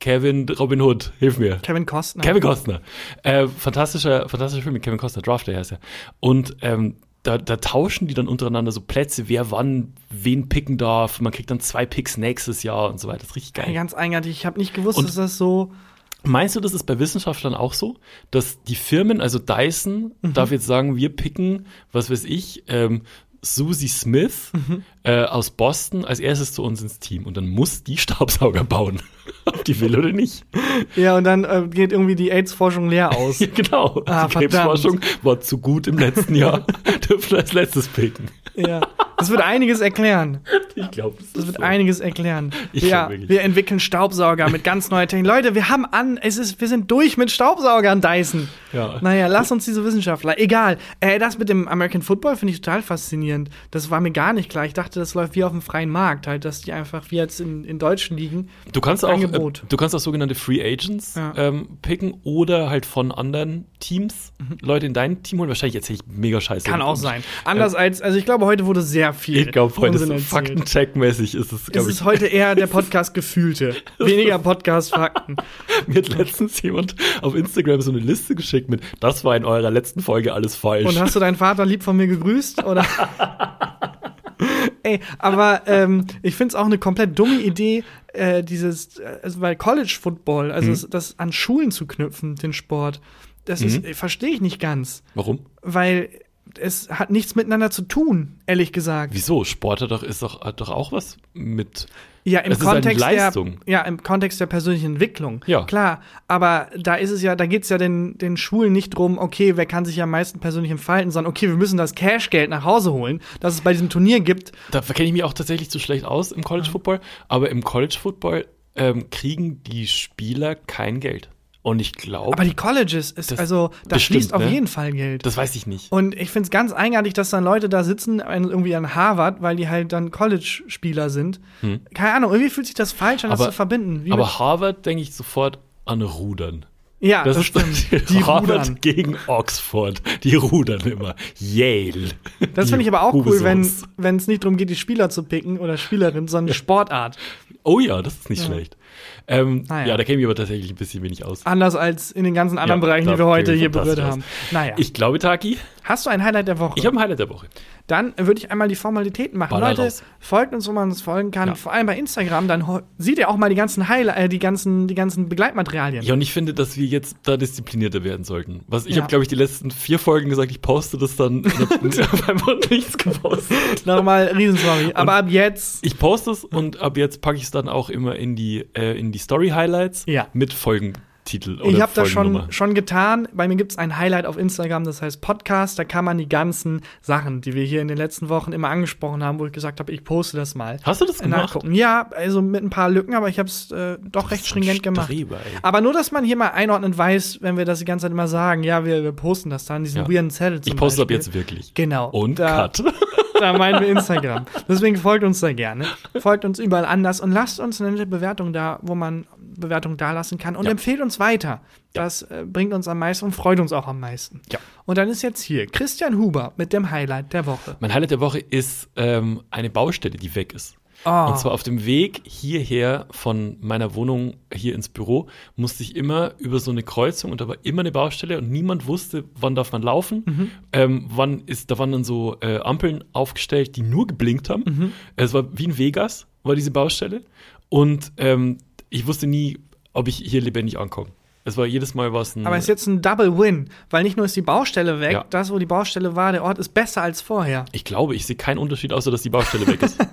Kevin Robin Hood, hilf mir. Kevin Costner. Kevin Costner. Äh, fantastischer, fantastischer Film mit Kevin Costner, Draft Day heißt er. Und ähm, da, da tauschen die dann untereinander so Plätze, wer wann wen picken darf. Man kriegt dann zwei Picks nächstes Jahr und so weiter. Das ist richtig geil. ganz eigenartig. Ich habe nicht gewusst, Und- dass das so. Meinst du, das ist bei Wissenschaftlern auch so, dass die Firmen, also Dyson, Mhm. darf jetzt sagen, wir picken, was weiß ich, ähm, Susie Smith Mhm. Äh, aus Boston als erstes zu uns ins Team und dann muss die Staubsauger bauen, <laughs> ob die will oder nicht. Ja, und dann äh, geht irgendwie die AIDS-Forschung leer aus. <laughs> Ja, genau. Ah, die Krebsforschung war zu gut im letzten Jahr, <laughs> dürfen als letztes picken. ja. Das wird einiges erklären. Ich glaube, das, Das wird so. einiges erklären. Ich ja, wir entwickeln Staubsauger mit ganz neuer Technik. Leute, wir haben an, es ist, wir sind durch mit Staubsaugern, Dyson. Ja. Naja, lass uns diese Wissenschaftler. Egal. Äh, das mit dem American Football finde ich total faszinierend. Das war mir gar nicht klar. Ich dachte, das läuft wie auf dem freien Markt, halt, dass die einfach wie jetzt in, in deutschen Ligen. Du kannst auch, äh, du kannst auch sogenannte Free Agents Ja. ähm, picken oder halt von anderen Teams Leute in dein Team holen. Wahrscheinlich erzähle ich mega scheiße. Mhm. Kann auch sein. Anders als, also ich glaube, heute wurde sehr viel. Ich glaube, heute ist erzählt. Faktencheck-mäßig ist es, Es glaube ich. ist heute eher der Podcast Gefühlte. <laughs> Weniger Podcast Fakten. <laughs> Mir hat letztens jemand auf Instagram so eine Liste geschickt mit, das war in eurer letzten Folge alles falsch. Und hast du deinen Vater lieb von mir gegrüßt? Oder? <laughs> <laughs> Ey, aber ähm, ich finde es auch eine komplett dumme Idee, äh, dieses, äh, also bei College Football, also Mhm. das, das an Schulen zu knüpfen, den Sport. Das ist, äh, verstehe ich nicht ganz. Warum? Weil es hat nichts miteinander zu tun, ehrlich gesagt. Wieso? Sport hat doch, ist doch, hat doch auch was mit. Ja, im Es Kontext der, ja, im Kontext der persönlichen Entwicklung. Ja. Klar, aber da ist es ja, da geht es ja den, den Schulen nicht drum, okay, wer kann sich am meisten persönlich entfalten, sondern okay, wir müssen das Cashgeld nach Hause holen, das es bei diesem Turnier gibt. Da kenne ich mich auch tatsächlich zu schlecht aus im College Football, aber im College Football ähm, kriegen die Spieler kein Geld. Und ich glaube, Aber die Colleges ist, Das- also, da fließt auf ne? jeden Fall Geld. das weiß ich nicht. und ich finde es ganz eigenartig, dass dann Leute da sitzen, irgendwie an Harvard, weil die halt dann College-Spieler sind. Keine Ahnung, irgendwie fühlt sich das falsch an, das Hm. Aber- zu verbinden. Wie Aber Harvard denke ich sofort an Rudern. ja, Das, das, ist stimmt. Die Harvard rudern. gegen Oxford. Die rudern immer. Yale. Das finde ich aber auch cool, wenn es nicht darum geht, die Spieler zu picken oder Spielerin, sondern Sportart. Oh ja, das ist nicht schlecht. Ähm, Naja. Ja, da kenne ich aber tatsächlich ein bisschen wenig aus. Anders als in den ganzen anderen Ja, Bereichen, die wir heute hier berührt aus. haben. Naja, Ich glaube, Taki, hast du ein Highlight der Woche? ich habe ein Highlight der Woche. Dann würde ich einmal die Formalitäten machen. Baller Leute, raus. folgt uns, wo man uns folgen kann. Ja. Vor allem bei Instagram. Dann seht ihr auch mal die ganzen Highlight, äh, die ganzen, die ganzen Begleitmaterialien. Ja, und ich finde, dass wir jetzt da disziplinierter werden sollten. Was ich Ja. habe, glaube ich, die letzten vier Folgen gesagt, ich poste das dann und habe einfach nichts gepostet. Nochmal Riesensorry. Aber ab jetzt. Ich poste es und ab jetzt packe ich es dann auch immer in die, äh, in die Story-Highlights Ja. mit Titel Ich habe das schon, schon getan. Bei mir gibt es ein Highlight auf Instagram, das heißt Podcast. Da kann man die ganzen Sachen, die wir hier in den letzten Wochen immer angesprochen haben, wo ich gesagt habe, ich poste das mal. Hast du das gemacht? Nachgucken. Ja, also mit ein paar Lücken, aber ich habe es äh, doch recht bist ein stringent gemacht. Streber. Aber nur, dass man hier mal einordnend weiß, wenn wir das die ganze Zeit immer sagen, ja, wir, wir posten das dann, diesen Ja. weirden Zettel Ich poste ab Beispiel. jetzt wirklich. Genau. Und da, Cut. Da meinen wir <laughs> Instagram. Deswegen folgt uns da gerne. Folgt uns überall anders und lasst uns eine nette Bewertung da, wo man Bewertung da lassen kann. Und Ja. empfehlt uns weiter. Das äh, bringt uns am meisten und freut uns auch am meisten. Ja. Und dann ist jetzt hier Christian Huber mit dem Highlight der Woche. Mein Highlight der Woche ist ähm, eine Baustelle, die weg ist. Oh. Und zwar auf dem Weg hierher von meiner Wohnung hier ins Büro musste ich immer über so eine Kreuzung und da war immer eine Baustelle und niemand wusste, wann darf man laufen, Mhm. ähm, wann ist, da waren dann so äh, Ampeln aufgestellt, die nur geblinkt haben. Mhm. Es war wie in Vegas, war diese Baustelle. Und ähm, ich wusste nie, ob ich hier lebendig ankomme. Es war jedes Mal was ein. Aber es ist jetzt ein Double Win, weil nicht nur ist die Baustelle weg, Ja. das, wo die Baustelle war, der Ort ist besser als vorher. Ich glaube, ich sehe keinen Unterschied, außer dass die Baustelle weg ist. <laughs>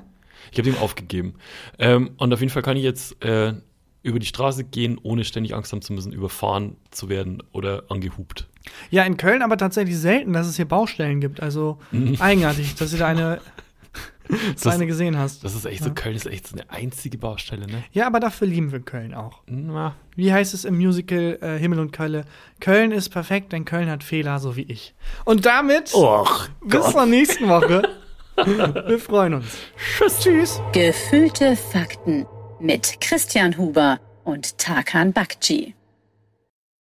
Ich habe den aufgegeben. Ähm, und auf jeden Fall kann ich jetzt äh, über die Straße gehen, ohne ständig Angst haben zu müssen, überfahren zu werden oder angehupt. Ja, in Köln aber tatsächlich selten, dass es hier Baustellen gibt. Also <laughs> eigenartig, dass du da eine, dass du eine gesehen hast. Das ist echt so, Köln ist echt so eine einzige Baustelle, ne? Ja, aber dafür lieben wir Köln auch. Na, Wie heißt es im Musical äh, Himmel und Kölle? Köln ist perfekt, denn Köln hat Fehler, so wie ich. Und damit Och, bis zur nächsten Woche. wir freuen uns. Tschüss. Tschüss. Gefühlte Fakten mit Christian Huber und Tarkan Bakci.